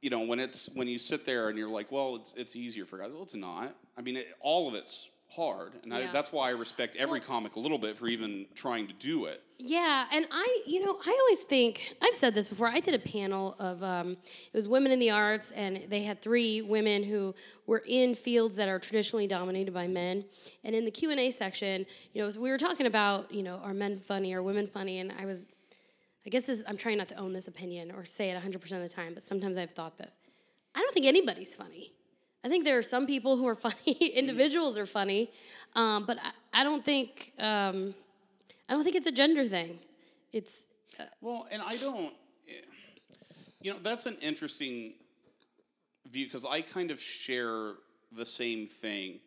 You know, when it's when you sit there and you're like, well, it's it's easier for guys. Well, it's not. I mean, it, all of it's hard, and I, that's why I respect every Well- comic a little bit for even trying to do it. Yeah, and I, you know, I always think I've said this before. I did a panel of um, it was women in the arts, and they had three women who were in fields that are traditionally dominated by men. And in the Q and A section, you know, we were talking about, you know, are men funny, are women funny, and I was, I guess this, I'm trying not to own this opinion or say it 100 percent of the time, but sometimes I've thought this. I don't think anybody's funny. I think there are some people who are funny, individuals are funny, um, but I, I don't think. Um, I don't think it's a gender thing. It's Well, and I don't, you know, that's an interesting view because I kind of share the same thing,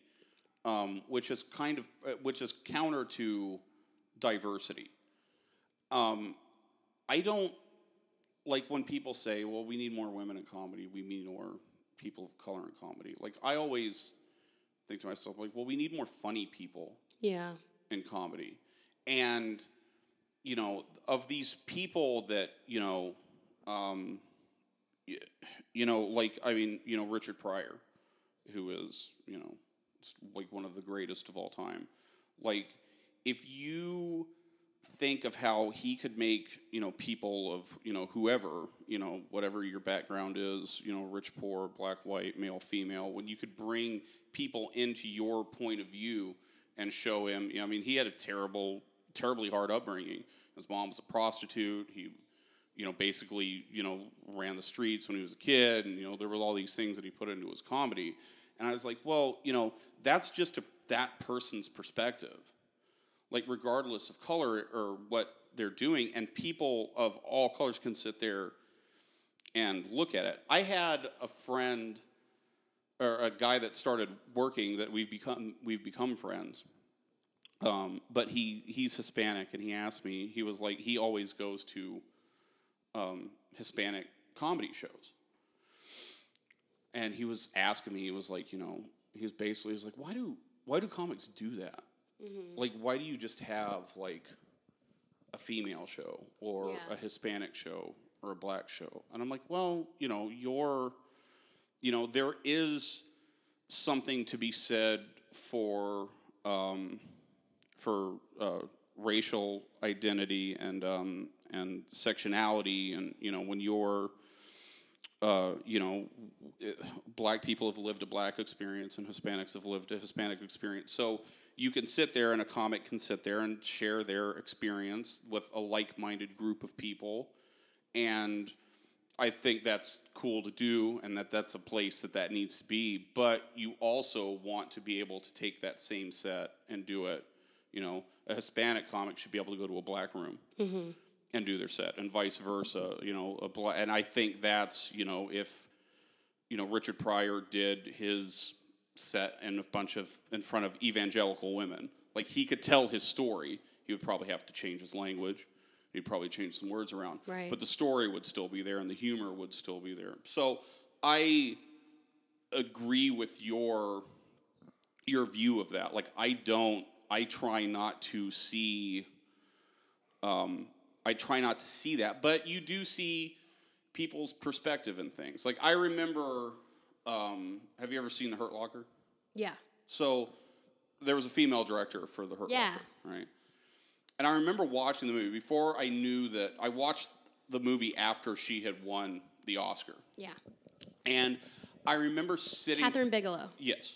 um, which is kind of, uh, which is counter to diversity. Um, I don't like when people say, "Well, we need more women in comedy. We need more people of color in comedy." Like I always think to myself, like, "Well, we need more funny people." yeah, in comedy. And, you know, of these people that, you know, um, y- you know, like, I mean, you know, Richard Pryor, who is, you know, like one of the greatest of all time. Like, if you think of how he could make, you know, people of, you know, whoever, you know, whatever your background is, you know, rich, poor, black, white, male, female, when you could bring people into your point of view and show him, you know, I mean, he had a terrible, terribly hard upbringing. His mom was a prostitute. He, you know, basically, you know, ran the streets when he was a kid, and you know, there were all these things that he put into his comedy. And I was like, well, you know, that's just a, that person's perspective like regardless of color or what they're doing and people of all colors can sit there and look at it i had a friend or a guy that started working that we've become we've become friends um, but he he's hispanic and he asked me he was like he always goes to um, hispanic comedy shows. And he was asking me he was like you know he's basically he was like why do why do comics do that? Like why do you just have like a female show or Yeah. a hispanic show or a black show? And i'm like well you know you're you know there is something to be said for um, for uh, racial identity and um, and sectionality and you know when you're uh, you know, it- black people have lived a black experience and Hispanics have lived a Hispanic experience. So you can sit there and a comic can sit there and share their experience with a like minded group of people. And I think that's cool to do and that that's a place that that needs to be. But you also want to be able to take that same set and do it. You know, a Hispanic comic should be able to go to a black room mm-hmm. and do their set, and vice versa. You know, a bla- and I think that's you know if you know Richard Pryor did his set in a bunch of in front of evangelical women, like he could tell his story. He would probably have to change his language. He'd probably change some words around, Right. but the story would still be there, and the humor would still be there. So I agree with your your view of that. Like I don't. I try not to see. Um, I try not to see that, but you do see people's perspective in things. Like I remember. Um, have you ever seen The Hurt Locker? yeah, So there was a female director for the Hurt Yeah. Locker, right? And I remember watching the movie before I knew that I watched the movie after she had won the Oscar, Yeah. and I remember sitting. Kathryn Bigelow. Yes.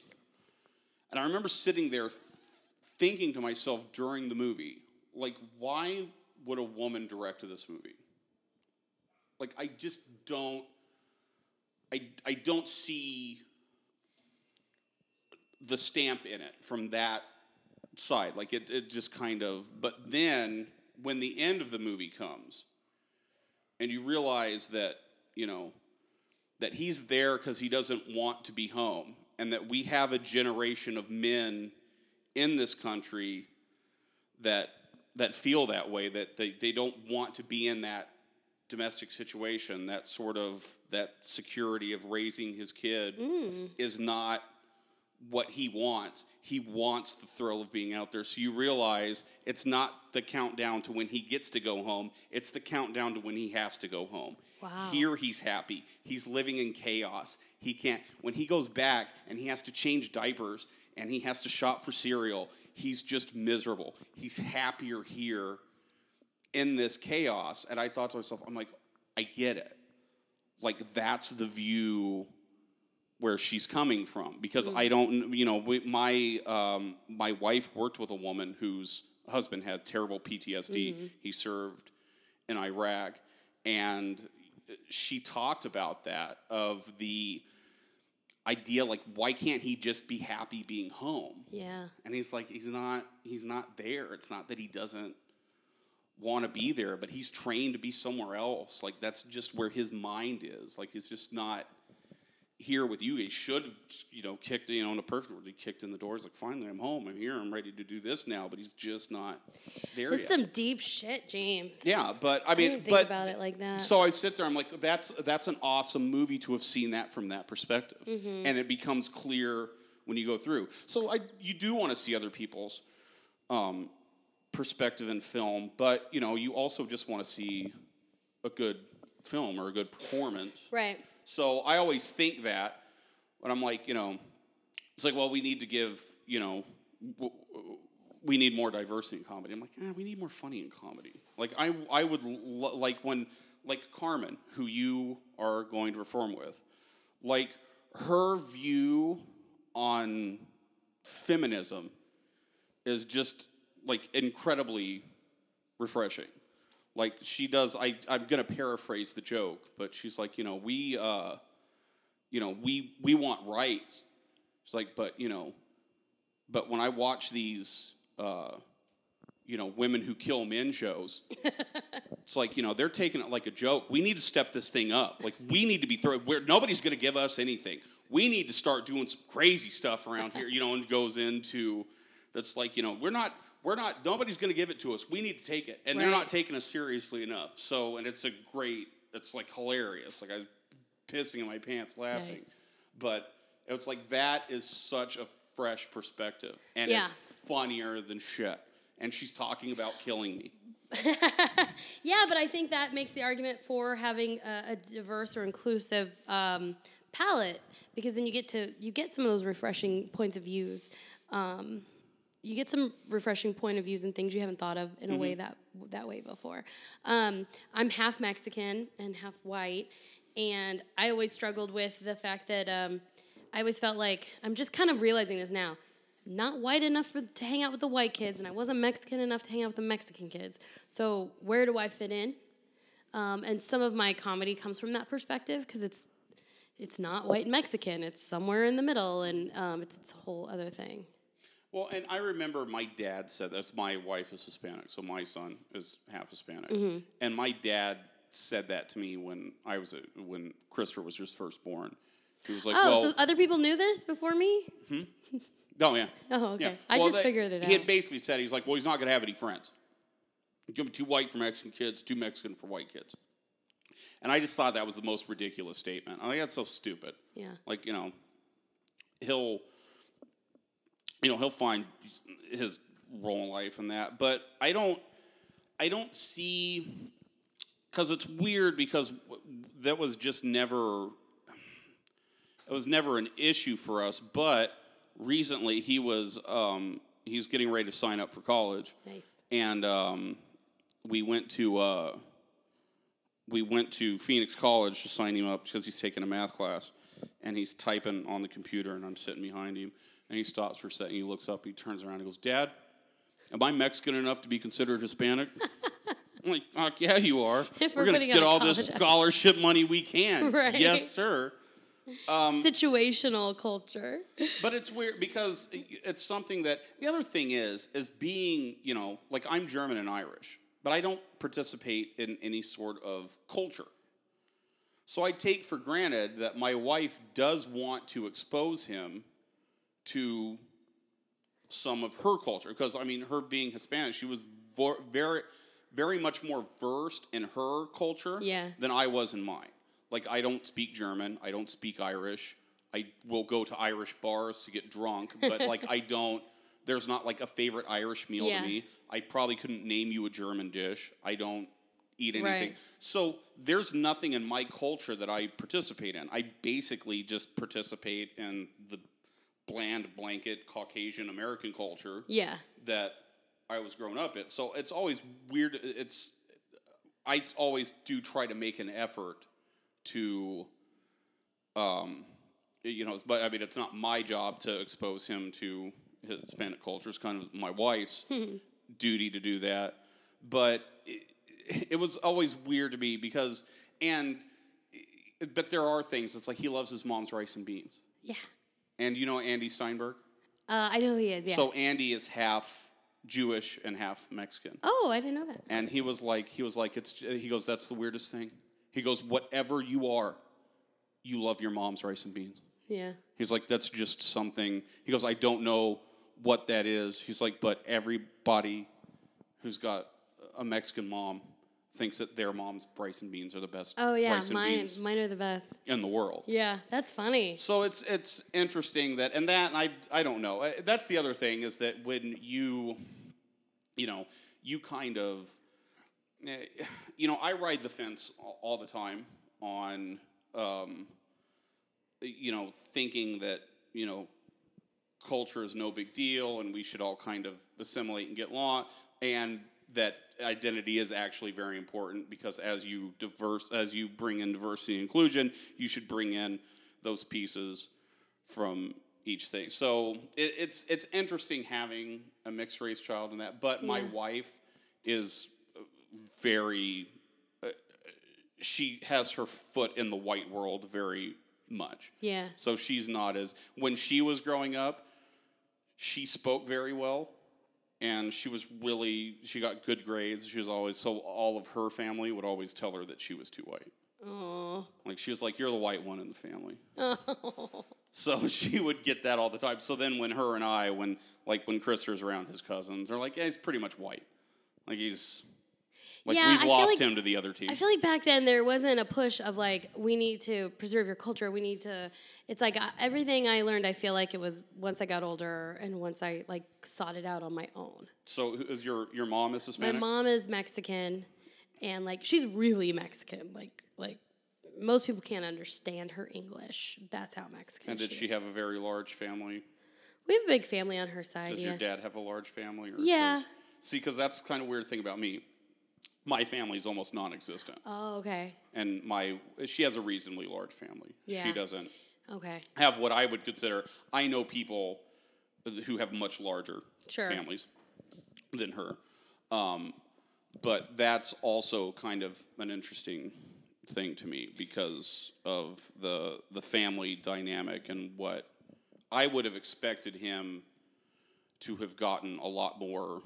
And I remember sitting there thinking to myself during the movie, like, why would a woman direct this movie? Like, I just don't. I, I don't see the stamp in it from that side. Like it, it just kind of but then when the end of the movie comes and you realize that, you know, that he's there because he doesn't want to be home and that we have a generation of men in this country that that feel that way that they, they don't want to be in that domestic situation that sort of that security of raising his kid mm. is not what he wants. He wants the thrill of being out there. So you realize it's not the countdown to when he gets to go home it's the countdown to when he has to go home. Wow. here he's happy. He's living in chaos. He can't when he goes back and he has to change diapers and he has to shop for cereal he's just miserable. He's happier here in this chaos. And i thought to myself i'm like i get it. Like that's the view where she's coming from. Because I don't you know we, my um, my wife worked with a woman whose husband had terrible PTSD. He served in Iraq. And she talked about that of the idea like why can't he just be happy being home? Yeah. And he's like he's not he's not there. It's not that he doesn't want to be there, but he's trained to be somewhere else. Like that's just where his mind is. Like he's just not here with you. He should, have, you know, kicked, you know, in a perfect world, he kicked in the doors like, finally, I'm home. I'm here. I'm ready to do this now. But he's just not there This yet. some deep shit, James. yeah, but I I mean, think but about it like that. so I sit there. I'm like, that's that's an awesome movie to have seen that from that perspective, Mm-hmm. and it becomes clear when you go through. So I, you do want to see other people's um, perspective in film, but you know, you also just want to see a good film or a good performance. right. So I always think that when I'm like, you know, it's like, well, we need to give, you know, we need more diversity in comedy. I'm like, eh, we need more funny in comedy. Like I, I would l- like when, like Carmen, who you are going to perform with, like her view on feminism is just like incredibly refreshing. Like she does, I, I'm gonna paraphrase the joke, but she's like, you know, we, uh, you know, we we want rights. It's like, but you know, but when I watch these, uh, you know, women who kill men shows, it's like you know they're taking it like a joke. We need to step this thing up. Like we need to be throwing. Where nobody's going to give us anything. We need to start doing some crazy stuff around here. You know, and goes into that's like you know we're not we're not nobody's going to give it to us. We need to take it, and they're not taking us seriously enough. So, and it's a great. It's like hilarious. Like I was pissing in my pants laughing, Nice. but it's like that is such a fresh perspective, and Yeah. it's funnier than shit. And she's talking about killing me. Yeah, but I think that makes the argument for having a, a diverse or inclusive um, palette because then you get to you get some of those refreshing points of views. Um, you get some refreshing point of views and things you haven't thought of in a way that that way before. Um, I'm half Mexican and half white, and I always struggled with the fact that um, I always felt like I'm just kind of realizing this now. Not white enough for, to hang out with the white kids, and I wasn't Mexican enough to hang out with the Mexican kids. So where do I fit in? Um, and some of my comedy comes from that perspective because it's it's not white and Mexican. It's somewhere in the middle, and um, it's, it's a whole other thing. Well, and I remember my dad said this. My wife is Hispanic, so my son is half Hispanic. Mm-hmm. And my dad said that to me when I was a, when Christopher was just first born. He was like, Oh, "Well, so other people knew this before me? Oh yeah, Oh, okay. yeah." I Well, just they- figured it out. He had basically said he's like, "Well, he's not going to have any friends. He's going to be too white for Mexican kids, too Mexican for white kids." And I just thought that was the most ridiculous statement. I think that's so stupid. Yeah. Like you know, he'll you know he'll find his role in life and that but i don't i don't see because it's weird because that was just never it was never an issue for us but recently he was um, he's getting ready to sign up for college, Nice. and um, we went to uh, we went to Phoenix College to sign him up because he's taking a math class, and he's typing on the computer, and I'm sitting behind him, and he stops for a second, he looks up, he turns around, and goes, "Dad, am I Mexican enough to be considered Hispanic?" I'm like, fuck yeah, you are. If we're we're gonna get all this scholarship money we can. Right. Yes, sir. Um, Situational culture. But it's weird because it's something that the other thing is is being you know like I'm German and Irish, but I don't participate in any sort of culture. So I take for granted that my wife does want to expose him to some of her culture because I mean her being Hispanic, she was vo- very very much more versed in her culture Yeah. than I was in mine. Like I don't speak German, I don't speak Irish. I will go to Irish bars to get drunk, but like I don't there's not like a favorite Irish meal Yeah. to me. I probably couldn't name you a German dish. I don't eat anything. Right. So there's nothing in my culture that I participate in. I basically just participate in the bland blanket Caucasian American culture Yeah. that I was growing up in. So it's always weird. It's I always do try to make an effort to, um, you know, but I mean, it's not my job to expose him to Hispanic culture. It's kind of my wife's duty to do that. But it, it was always weird to me because, and, but there are things. It's like he loves his mom's rice and beans. Yeah. And you know Andy Steinberg? Uh, I know who he is. Yeah. So Andy is half Jewish and half Mexican. oh, I didn't know that. And he was like, he was like, it's. He goes, that's the weirdest thing. He goes, whatever you are, you love your mom's rice and beans. Yeah. He's like, that's just something. He goes, I don't know what that is. He's like, but everybody who's got a Mexican mom thinks that their mom's rice and beans are the best Oh yeah, mine beans mine are the best. in the world. Yeah, that's funny. So it's it's interesting that and that and I I don't know. Uh, That's the other thing is that when you you know, you kind of eh, you know, I ride the fence all- all the time on um you know, thinking that, you know, culture is no big deal and we should all kind of assimilate and get along and that identity is actually very important because as you diverse as you bring in diversity and inclusion you should bring in those pieces from each thing so it, it's it's interesting having a mixed race child in that but my Yeah. wife is very uh, she has her foot in the white world very much Yeah. so she's not as when she was growing up, she spoke very well and she was really she got good grades. She was always so all of her family would always tell her that she was too white. Oh. Like she was like, You're the white one in the family. Oh. So she would get that all the time. So then when her and I, when like when Chris was around his cousins, they're like, Yeah, he's pretty much white. Like he's like Yeah, I we've feel lost like- him to the other team. I feel like back then there wasn't a push of like we need to preserve your culture. We need to. It's like uh, everything I learned. I feel like it was once I got older and once I like sought it out on my own. so is your your mom is My Hispanic? mom is Mexican, and like she's really Mexican. Like like most people can't understand her English. That's how Mexican. and did she she have a very large family? We have a big family on her side. Does yeah. your dad have a large family? Or Yeah. see, because that's kind of weird thing about me. My family's almost non-existent, Oh, okay. and my she has a reasonably large family. Yeah. She doesn't Okay. have what I would consider. I know people who have much larger Sure. families than her, um, but that's also kind of an interesting thing to me because of the the family dynamic and what I would have expected him to have gotten a lot more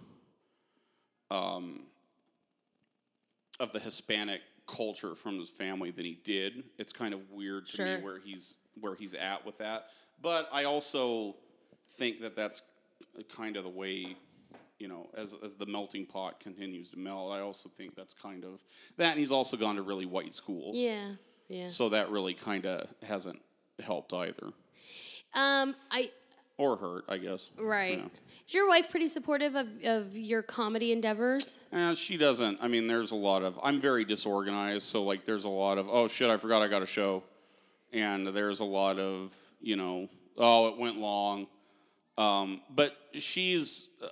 um, of the Hispanic culture from his family than he did. It's kind of weird to Sure. me where he's where he's at with that. But I also think that that's kind of the way you know as as the melting pot continues to melt. I also think that's kind of that. And he's also gone to really white schools, Yeah. Yeah. so that really kind of hasn't helped either Um. I. or hurt, I guess. Right. Yeah. Is your wife pretty supportive of, of your comedy endeavors? Eh, she doesn't. I mean, there's a lot of. I'm very disorganized, so like, there's a lot of. Oh shit! I forgot I got a show, and there's a lot of. You know, oh, it went long. Um, but she's uh,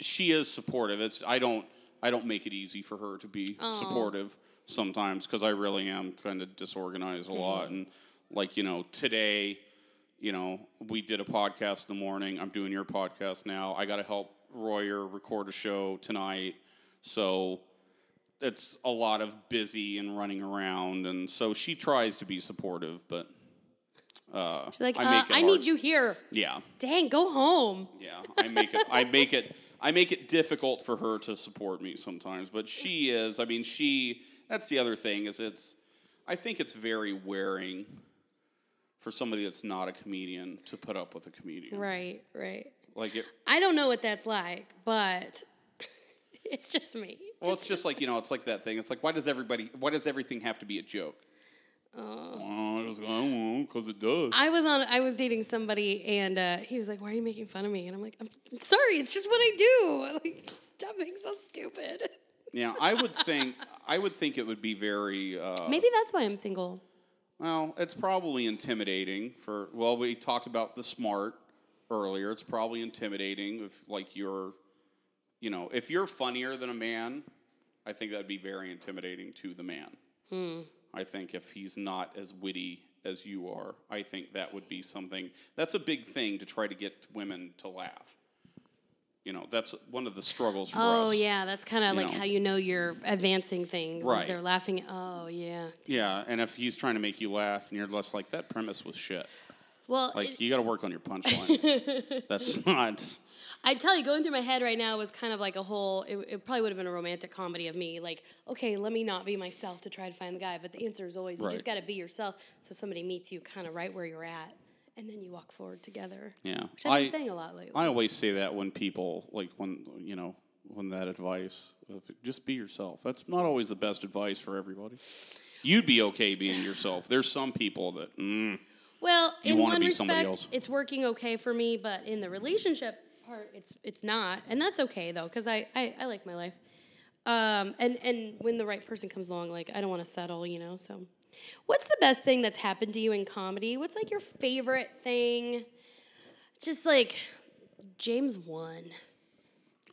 she is supportive. It's I don't I don't make it easy for her to be supportive sometimes because I really am kind of disorganized a lot and like you know today you know we did a podcast in the morning i'm doing your podcast now i got to help royer record a show tonight so it's a lot of busy and running around and so she tries to be supportive but uh, She's like, I uh, I need you here. yeah Dang, go home. yeah, I make it. I make it. I make it difficult for her to support me sometimes, but she is. I mean, she. That's the other thing is it's. I think it's very wearing for somebody that's not a comedian to put up with a comedian. Right, right. Like it. I don't know what that's like, but it's just me. Well, it's just like you know, it's like that thing. It's like why does everybody? Why does everything have to be a joke? Oh, I just- I don't know, because it does. I was on. I was dating somebody, and uh, he was like, "Why are you making fun of me?" And I'm like, "I'm sorry. It's just what I do. I'm Like, stop being so stupid." Yeah, I would think. I would think it would be very. Uh, Maybe that's why I'm single. Well, it's probably intimidating for. Well, we talked about the smart earlier. It's probably intimidating if, like, you're, you know, if you're funnier than a man, I think that'd be very intimidating to the man. Hmm. I think if he's not as witty as you are, I think that would be something. That's a big thing to try to get women to laugh. You know, that's one of the struggles for oh, us. Oh yeah, that's kind of like know. how you know you're advancing things. Right. They're laughing. Oh yeah. Yeah, and if he's trying to make you laugh, and you're just like, that premise was shit. Well, Like it- you got to work on your punchline. That's not. I tell you, going through my head right now was kind of like a whole. It, it probably would have been a romantic comedy of me, like, okay, let me not be myself to try to find the guy. But the answer is always, you just got to be yourself. So somebody meets you kind of right where you're at, and then you walk forward together. Yeah, Which I've been I saying a lot lately. I always say that when people like when you know when that advice of just be yourself. That's not always the best advice for everybody. You'd be okay being yourself. There's some people that mm, well, you in one respect, else. it's working okay for me, but in the relationship part, it's it's not, and that's okay though, because I, I I like my life. Um, and and when the right person comes along, like I don't want to settle, you know. So, what's the best thing that's happened to you in comedy? What's like your favorite thing? Just like James won.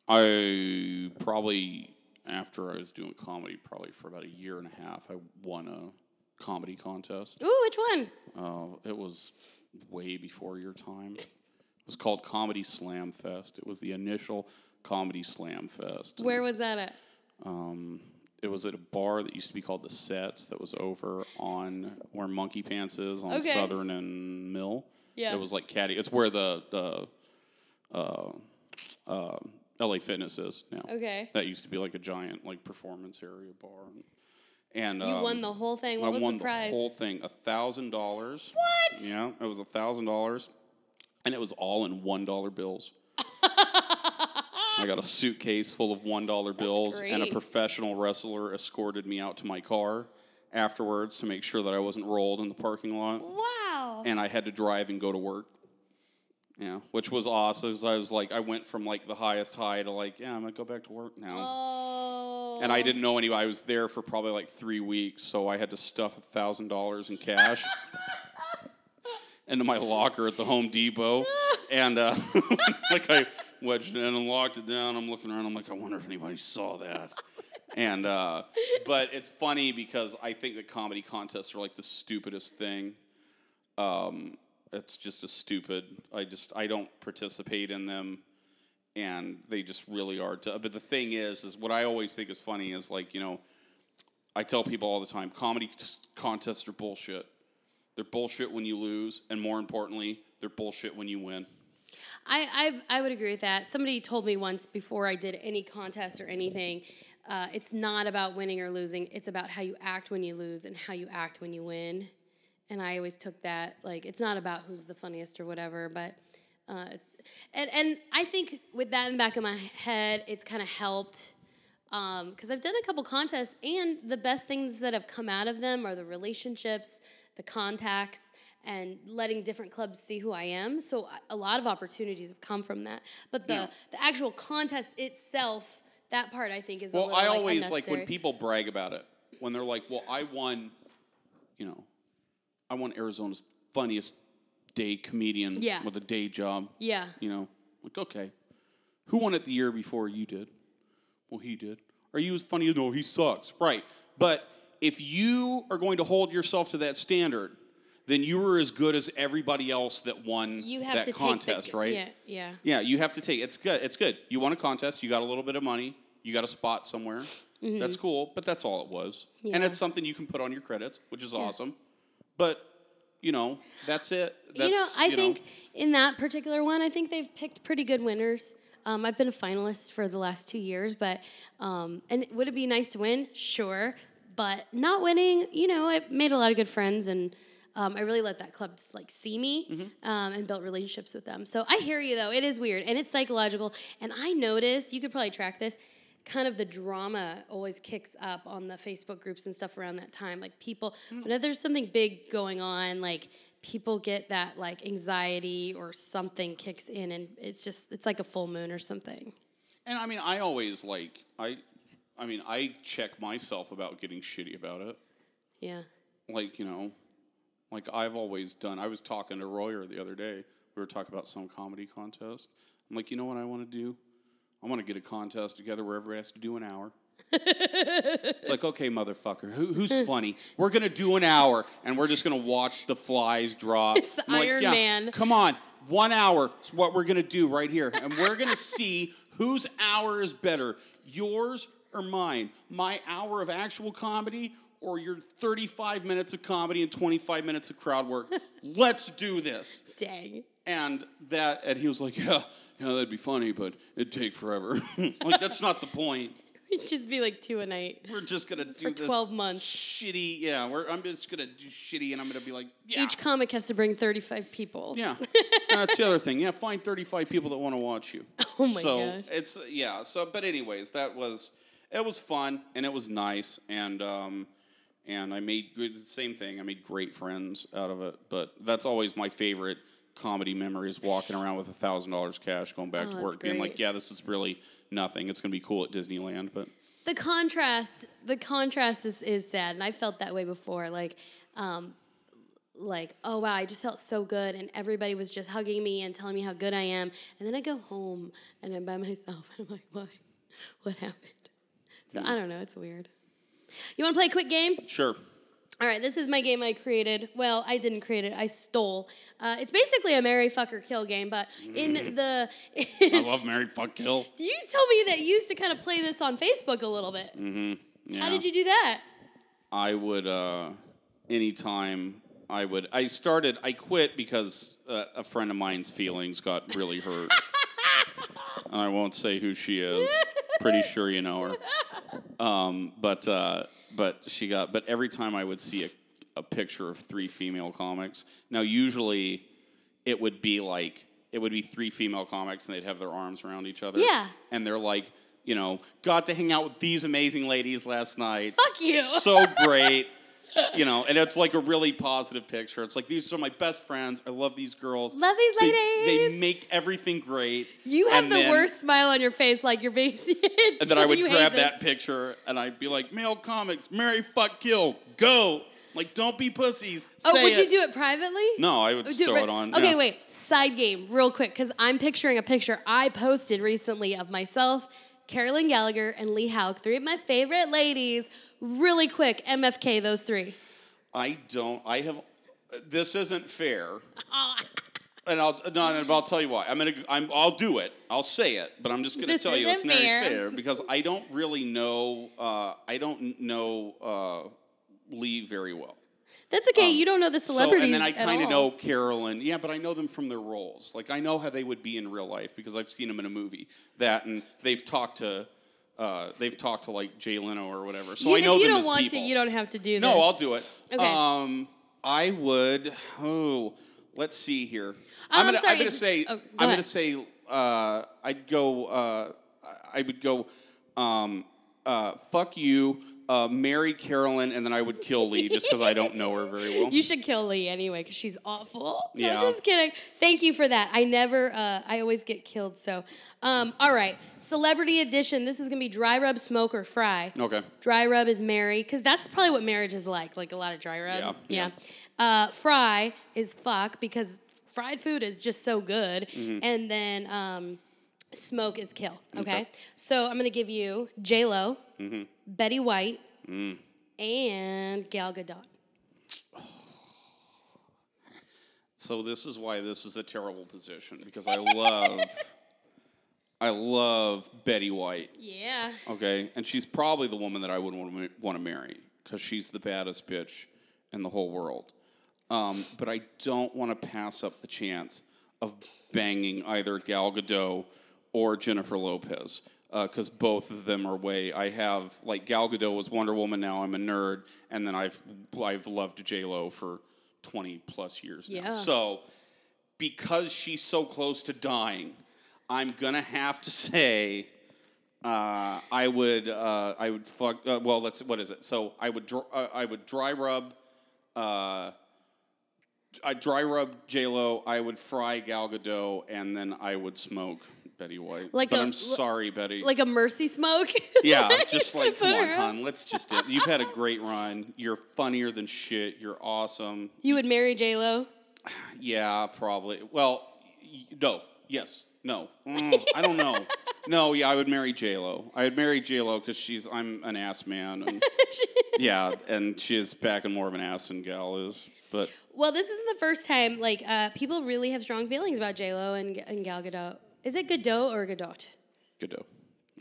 I probably after I was doing comedy probably for about a year and a half, I won a comedy contest. Ooh, which one? Uh, it was way before your time. It was called Comedy Slam Fest. It was the initial Comedy Slam Fest. Where was that at? Um, it was at a bar that used to be called the Sets. That was over on where Monkey Pants is on Okay. Southern and Mill. Yeah. it was like caddy. It's where the the uh, uh, LA Fitness is now. Okay. that used to be like a giant like performance area bar. And You um, won the whole thing. What I was won the prize? whole thing, a thousand dollars. What? Yeah, it was a thousand dollars, and it was all in one dollar bills. I got a suitcase full of one dollar bills, and a professional wrestler escorted me out to my car afterwards to make sure that I wasn't rolled in the parking lot, wow. and I had to drive and go to work. Yeah, which was awesome. 'cause I was like, I went from like the highest high to like, yeah, I'm gonna go back to work now. oh. And I didn't know anybody. I was there for probably like three weeks, so I had to stuff a thousand dollars in cash into my locker at the Home Depot, and uh, like I wedged it in and locked it down. I'm looking around. I'm like, I wonder if anybody saw that. And uh, but it's funny because I think that comedy contests are like the stupidest thing. Um, it's just a stupid. I just I don't participate in them and they just really are. To, but the thing is, is what I always think is funny is like you know, I tell people all the time, comedy t- contests are bullshit. They're bullshit when you lose, and more importantly, they're bullshit when you win. I, I I would agree with that. Somebody told me once before I did any contest or anything, uh, it's not about winning or losing. It's about how you act when you lose and how you act when you win. And I always took that like it's not about who's the funniest or whatever, but. Uh, and and I think with that in the back of my head, it's kind of helped because I've done a couple contests, and the best things that have come out of them are the relationships, the contacts, and letting different clubs see who I am. So a lot of opportunities have come from that. But the Yeah. the actual contest itself, that part I think is a Well, little I like, always like when people brag about it when they're like, "Well, I won," you know, I won Arizona's funniest day comedian Yeah. with a day job. Yeah. You know, like okay, who won it the year before you did? Well, he did. Are you as funny? As no, he sucks. Right. But if you are going to hold yourself to that standard, then you were as good as everybody else that won You have that to contest, take the, right? Yeah, yeah. Yeah, you have to take it's good. It's good. You won a contest, you got a little bit of money, you got a spot somewhere. That's cool, but that's all it was. Yeah. And Mm-hmm. It's something you can put on your credits, which is awesome. But, you know, that's it. That's, you know, I know, think in that particular one, I think they've picked pretty good winners. Um, I've been a finalist for the last two years, but um, and would it be nice to win? Sure, but not winning, you know, I made a lot of good friends, and um, I really let that club like see me Mm-hmm. um, and built relationships with them. So I hear you though; it is weird and it's psychological. And I notice you could probably track this. Kind of the drama always kicks up on the Facebook groups and stuff around that time. Like people, Mm. whenever there's something big going on, like people get that like anxiety or something kicks in and it's just it's like a full moon or something. And I mean, I always like I I mean, I check myself about getting shitty about it. Yeah. Like, you know, like I've always done. I was talking to Royer the other day. We were talking about some comedy contest. I'm like, you know what I want to do? I want to get a contest together where everybody has to do an hour. it's like, okay, motherfucker, who, who's funny? We're gonna do an hour, and we're just gonna watch the flies drop. It's the I'm like, Iron "Yeah, Man." Come on, one hour is what we're gonna do right here, and we're gonna see whose hour is better, yours or mine. My hour of actual comedy or your 35 minutes of comedy and 25 minutes of crowd work. Let's do this. Dang. And that, and he was like, yeah, yeah, that'd be funny, but it'd take forever. like that's not the point. It'd just be like two a night. We're just gonna do For this 12 months. shitty. Yeah, we're, I'm just gonna do shitty, and I'm gonna be like, yeah, Each comic has to bring 35 people. yeah. That's the other thing. Yeah, find 35 people that want to watch you. Oh my so gosh. it's yeah. So, but anyways, that was it was fun and it was nice and um and I made good same thing. I made great friends out of it. But that's always my favorite comedy memory is walking around with a thousand dollars cash, going back Oh, to work, being like, yeah, this is really nothing. It's gonna be cool at Disneyland, but the contrast the contrast is, is sad and i felt that way before like um like oh wow i just felt so good and everybody was just hugging me and telling me how good i am and then i go home and i'm by myself and i'm like why what happened so i don't know it's weird you want to play a quick game sure. all right this is my game i created well i didn't create it i stole uh, it's basically a Mary fuck or kill game but in the I love Mary Fuck Kill. you told me that you used to kind of play this on facebook a little bit Mm-hmm. Yeah. how did you do that I would uh, anytime I would. I started. I quit because uh, a friend of mine's feelings got really hurt, and I won't say who she is. Pretty sure you know her. Um, but uh, but she got. But every time I would see a, a picture of three female comics. Now usually, it would be like it would be three female comics, and they'd have their arms around each other. Yeah. and they're like. You know, got to hang out with these amazing ladies last night Fuck you. so great. You know, and it's like a really positive picture. It's like these are my best friends. I love these girls. Love these They- ladies. They, make everything great. You have And the then- worst smile on your face, like you're being. And then I would grab that picture and I'd be like, "Male comics, marry, fuck, kill, go!" Like, don't be pussies. Oh, Say would you do it privately? No, I would Would throw re- it on. Okay, yeah. wait. Side game, real quick, because I'm picturing a picture I posted recently of myself, Carolyn Gallagher, and Lee Hauk, three of my favorite ladies. Really quick, MFK, those three. I don't. I have. This isn't fair. And I'll no, but I'll tell you why. I'm gonna. I'm. I'll do it. I'll say it. But I'm just gonna This tell you it's isn't not fair. fair because I don't really know. Uh, I don't know uh, Lee very well. That's okay. you don't know the Um, So, celebrities. and then I kind of know Carolyn. Yeah, but I know them from their roles. Like I know how they would be in real life because I've seen them in a movie. That and they've talked to. Uh, they've talked to like Jay Leno or whatever. So You- I know if you don't want people. to, you don't have to do that. No, this. I'll do it. Okay. Um, I would. Oh, let's see here. Oh, I'm gonna. sorry, I'm gonna say. oh, go I'm gonna say. Uh, I'd go. Uh, I would go. Um, uh, fuck you. Uh, marry Carolyn, and then I would kill Lee just because I don't know her very well. You should kill Lee anyway because she's awful. No, Yeah. just kidding. Thank you for that. I never, uh, I always get killed. So, um, all right. Celebrity edition. This is gonna be dry rub, smoke, or fry. Okay. Dry rub is marry because that's probably what marriage is like. Like a lot of dry rub. Yeah, Yeah. yeah. Uh, fry is fuck because fried food is just so good, Mm-hmm. and then um, smoke is kill. Okay, so I'm gonna give you J Lo, Mm-hmm. Betty White, Mm. and Gal Gadot. So this is why this is a terrible position because I love, I love Betty White. Yeah. Okay, and she's probably the woman that I would want to want to marry because she's the baddest bitch in the whole world. Um, but I don't want to pass up the chance of banging either Gal Gadot or Jennifer Lopez because both of them are way. I have like Gal Gadot was Wonder Woman. Now I'm a nerd, and then I've I've loved J Lo for twenty plus years now. Yeah. So because she's so close to dying, I'm gonna have to say. Uh, I would uh, I would fuck. Uh, well, let's. What is it? So I would dr- uh, I would dry rub. Uh, I dry rub J Lo. I would fry Gal Gadot, and then I would smoke Betty White. Like but a- I'm sorry, Betty. Like a mercy smoke. yeah, just like come on, hon. Let's just. Do it. You've had a great run. You're funnier than shit. You're awesome. You would marry J Lo. Yeah, probably. Well, y- no. Yes. No. Mm, I don't know. No. Yeah, I would marry J Lo. I would marry J Lo because she's. I'm an ass man. And, yeah, and she is back in more of an ass than Gal is. But Well, this isn't the first time. Like, uh, people really have strong feelings about J Lo and, and Gal Gadot. Is it Gadot or Gadot? Godot.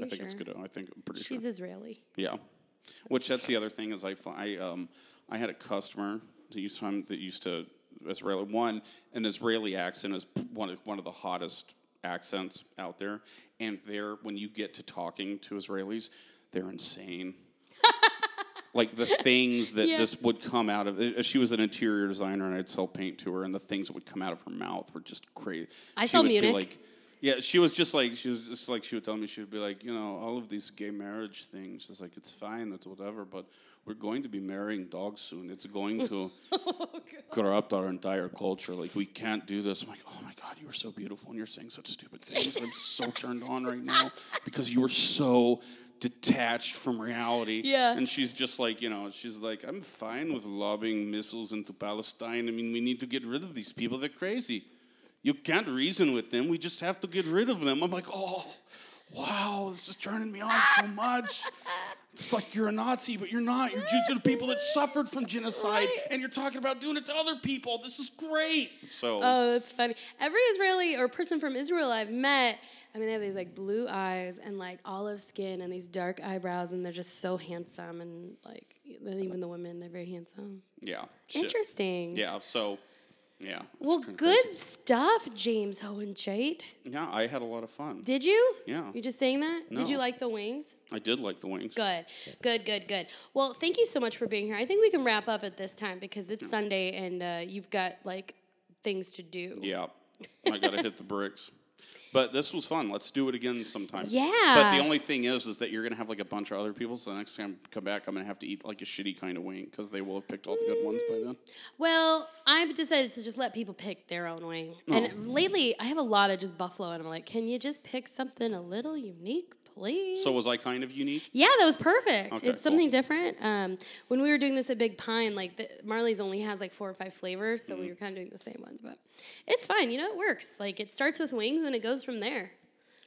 I think it's sure? Godot. I think I'm pretty She's sure. She's Israeli. Yeah. Which that's the other thing is I I um I had a customer that used to that used to Israeli one an Israeli accent is one of one of the hottest accents out there, and they're when you get to talking to Israelis, they're insane. like the things that Yeah. this would come out of. uh, She was an interior designer, and I'd sell paint to her, and the things that would come out of her mouth were just crazy. I She sell Munich. like, yeah, she was just like she was just like she would tell me she would be like, you know, all of these gay marriage things. She's like, it's fine, it's whatever, but we're going to be marrying dogs soon. It's going to oh, corrupt our entire culture. Like we can't do this. I'm like, oh my god, you are so beautiful, and you're saying such stupid things. I'm so turned on right now because you are so detached from reality. Yeah. And she's just like, you know, she's like, I'm fine with lobbing missiles into Palestine. I mean, we need to get rid of these people. They're crazy. You can't reason with them. We just have to get rid of them. I'm like, oh, wow, this is turning me on so much. It's like you're a Nazi, but you're not. You're just the people that suffered from genocide, Right. and you're talking about doing it to other people. This is great. So, Oh, that's funny. Every Israeli or person from Israel I've met, I mean, they have these like blue eyes and like olive skin and these dark eyebrows, and they're just so handsome. And like, even the women, they're very handsome. yeah. shit. Interesting. Yeah. So, yeah. Well, good crazy. stuff, James Hohenscheit. Yeah, I had a lot of fun. Did you? Yeah. You just saying that? No. Did you like the wings? I did like the wings. Good, good, good, good. Well, thank you so much for being here. I think we can wrap up at this time because it's Sunday and uh, you've got like things to do. Yeah, I gotta hit the bricks. But this was fun. Let's do it again sometime. Yeah. But the only thing is, is that you're gonna have like a bunch of other people. So the next time I come back, I'm gonna have to eat like a shitty kind of wing because they will have picked all the good ones by then. Mm. Well, I've decided to just let people pick their own wing. And oh. lately, I have a lot of just buffalo, and I'm like, can you just pick something a little unique, please? So was I kind of unique? Yeah, that was perfect. Okay, it's cool. something different. Um, when we were doing this at Big Pine, like the, Marley's only has like four or five flavors, so Mm-hmm. we were kind of doing the same ones. But it's fine, you know, it works. Like it starts with wings and it goes from there.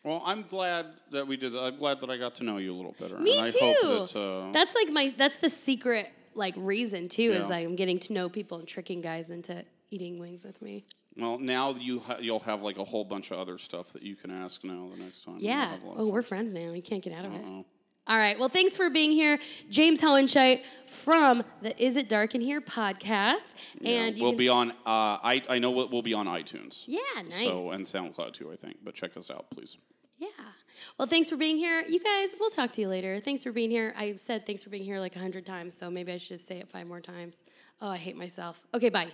Well, I'm glad that we did. I'm glad that I got to know you a little better. Me and I too. hope that. Uh, that's like my that's the secret like reason too is like I'm getting to know people and tricking guys into eating wings with me. Well, now you ha- you'll have like a whole bunch of other stuff that you can ask now the next time. Yeah. Oh, we're friends now. You can't get out of it. Uh-oh. All right. Well, thanks for being here, James Hohenscheit from the Is It Dark in Here podcast. Yeah, and we'll be on. Uh, I I know we'll, we'll be on iTunes. Yeah, nice. So and SoundCloud too, I think. But check us out, please. Yeah. Well, thanks for being here. You guys, we'll talk to you later. Thanks for being here. I said thanks for being here like a hundred times, so maybe I should just say it five more times. Oh, I hate myself. Okay, bye.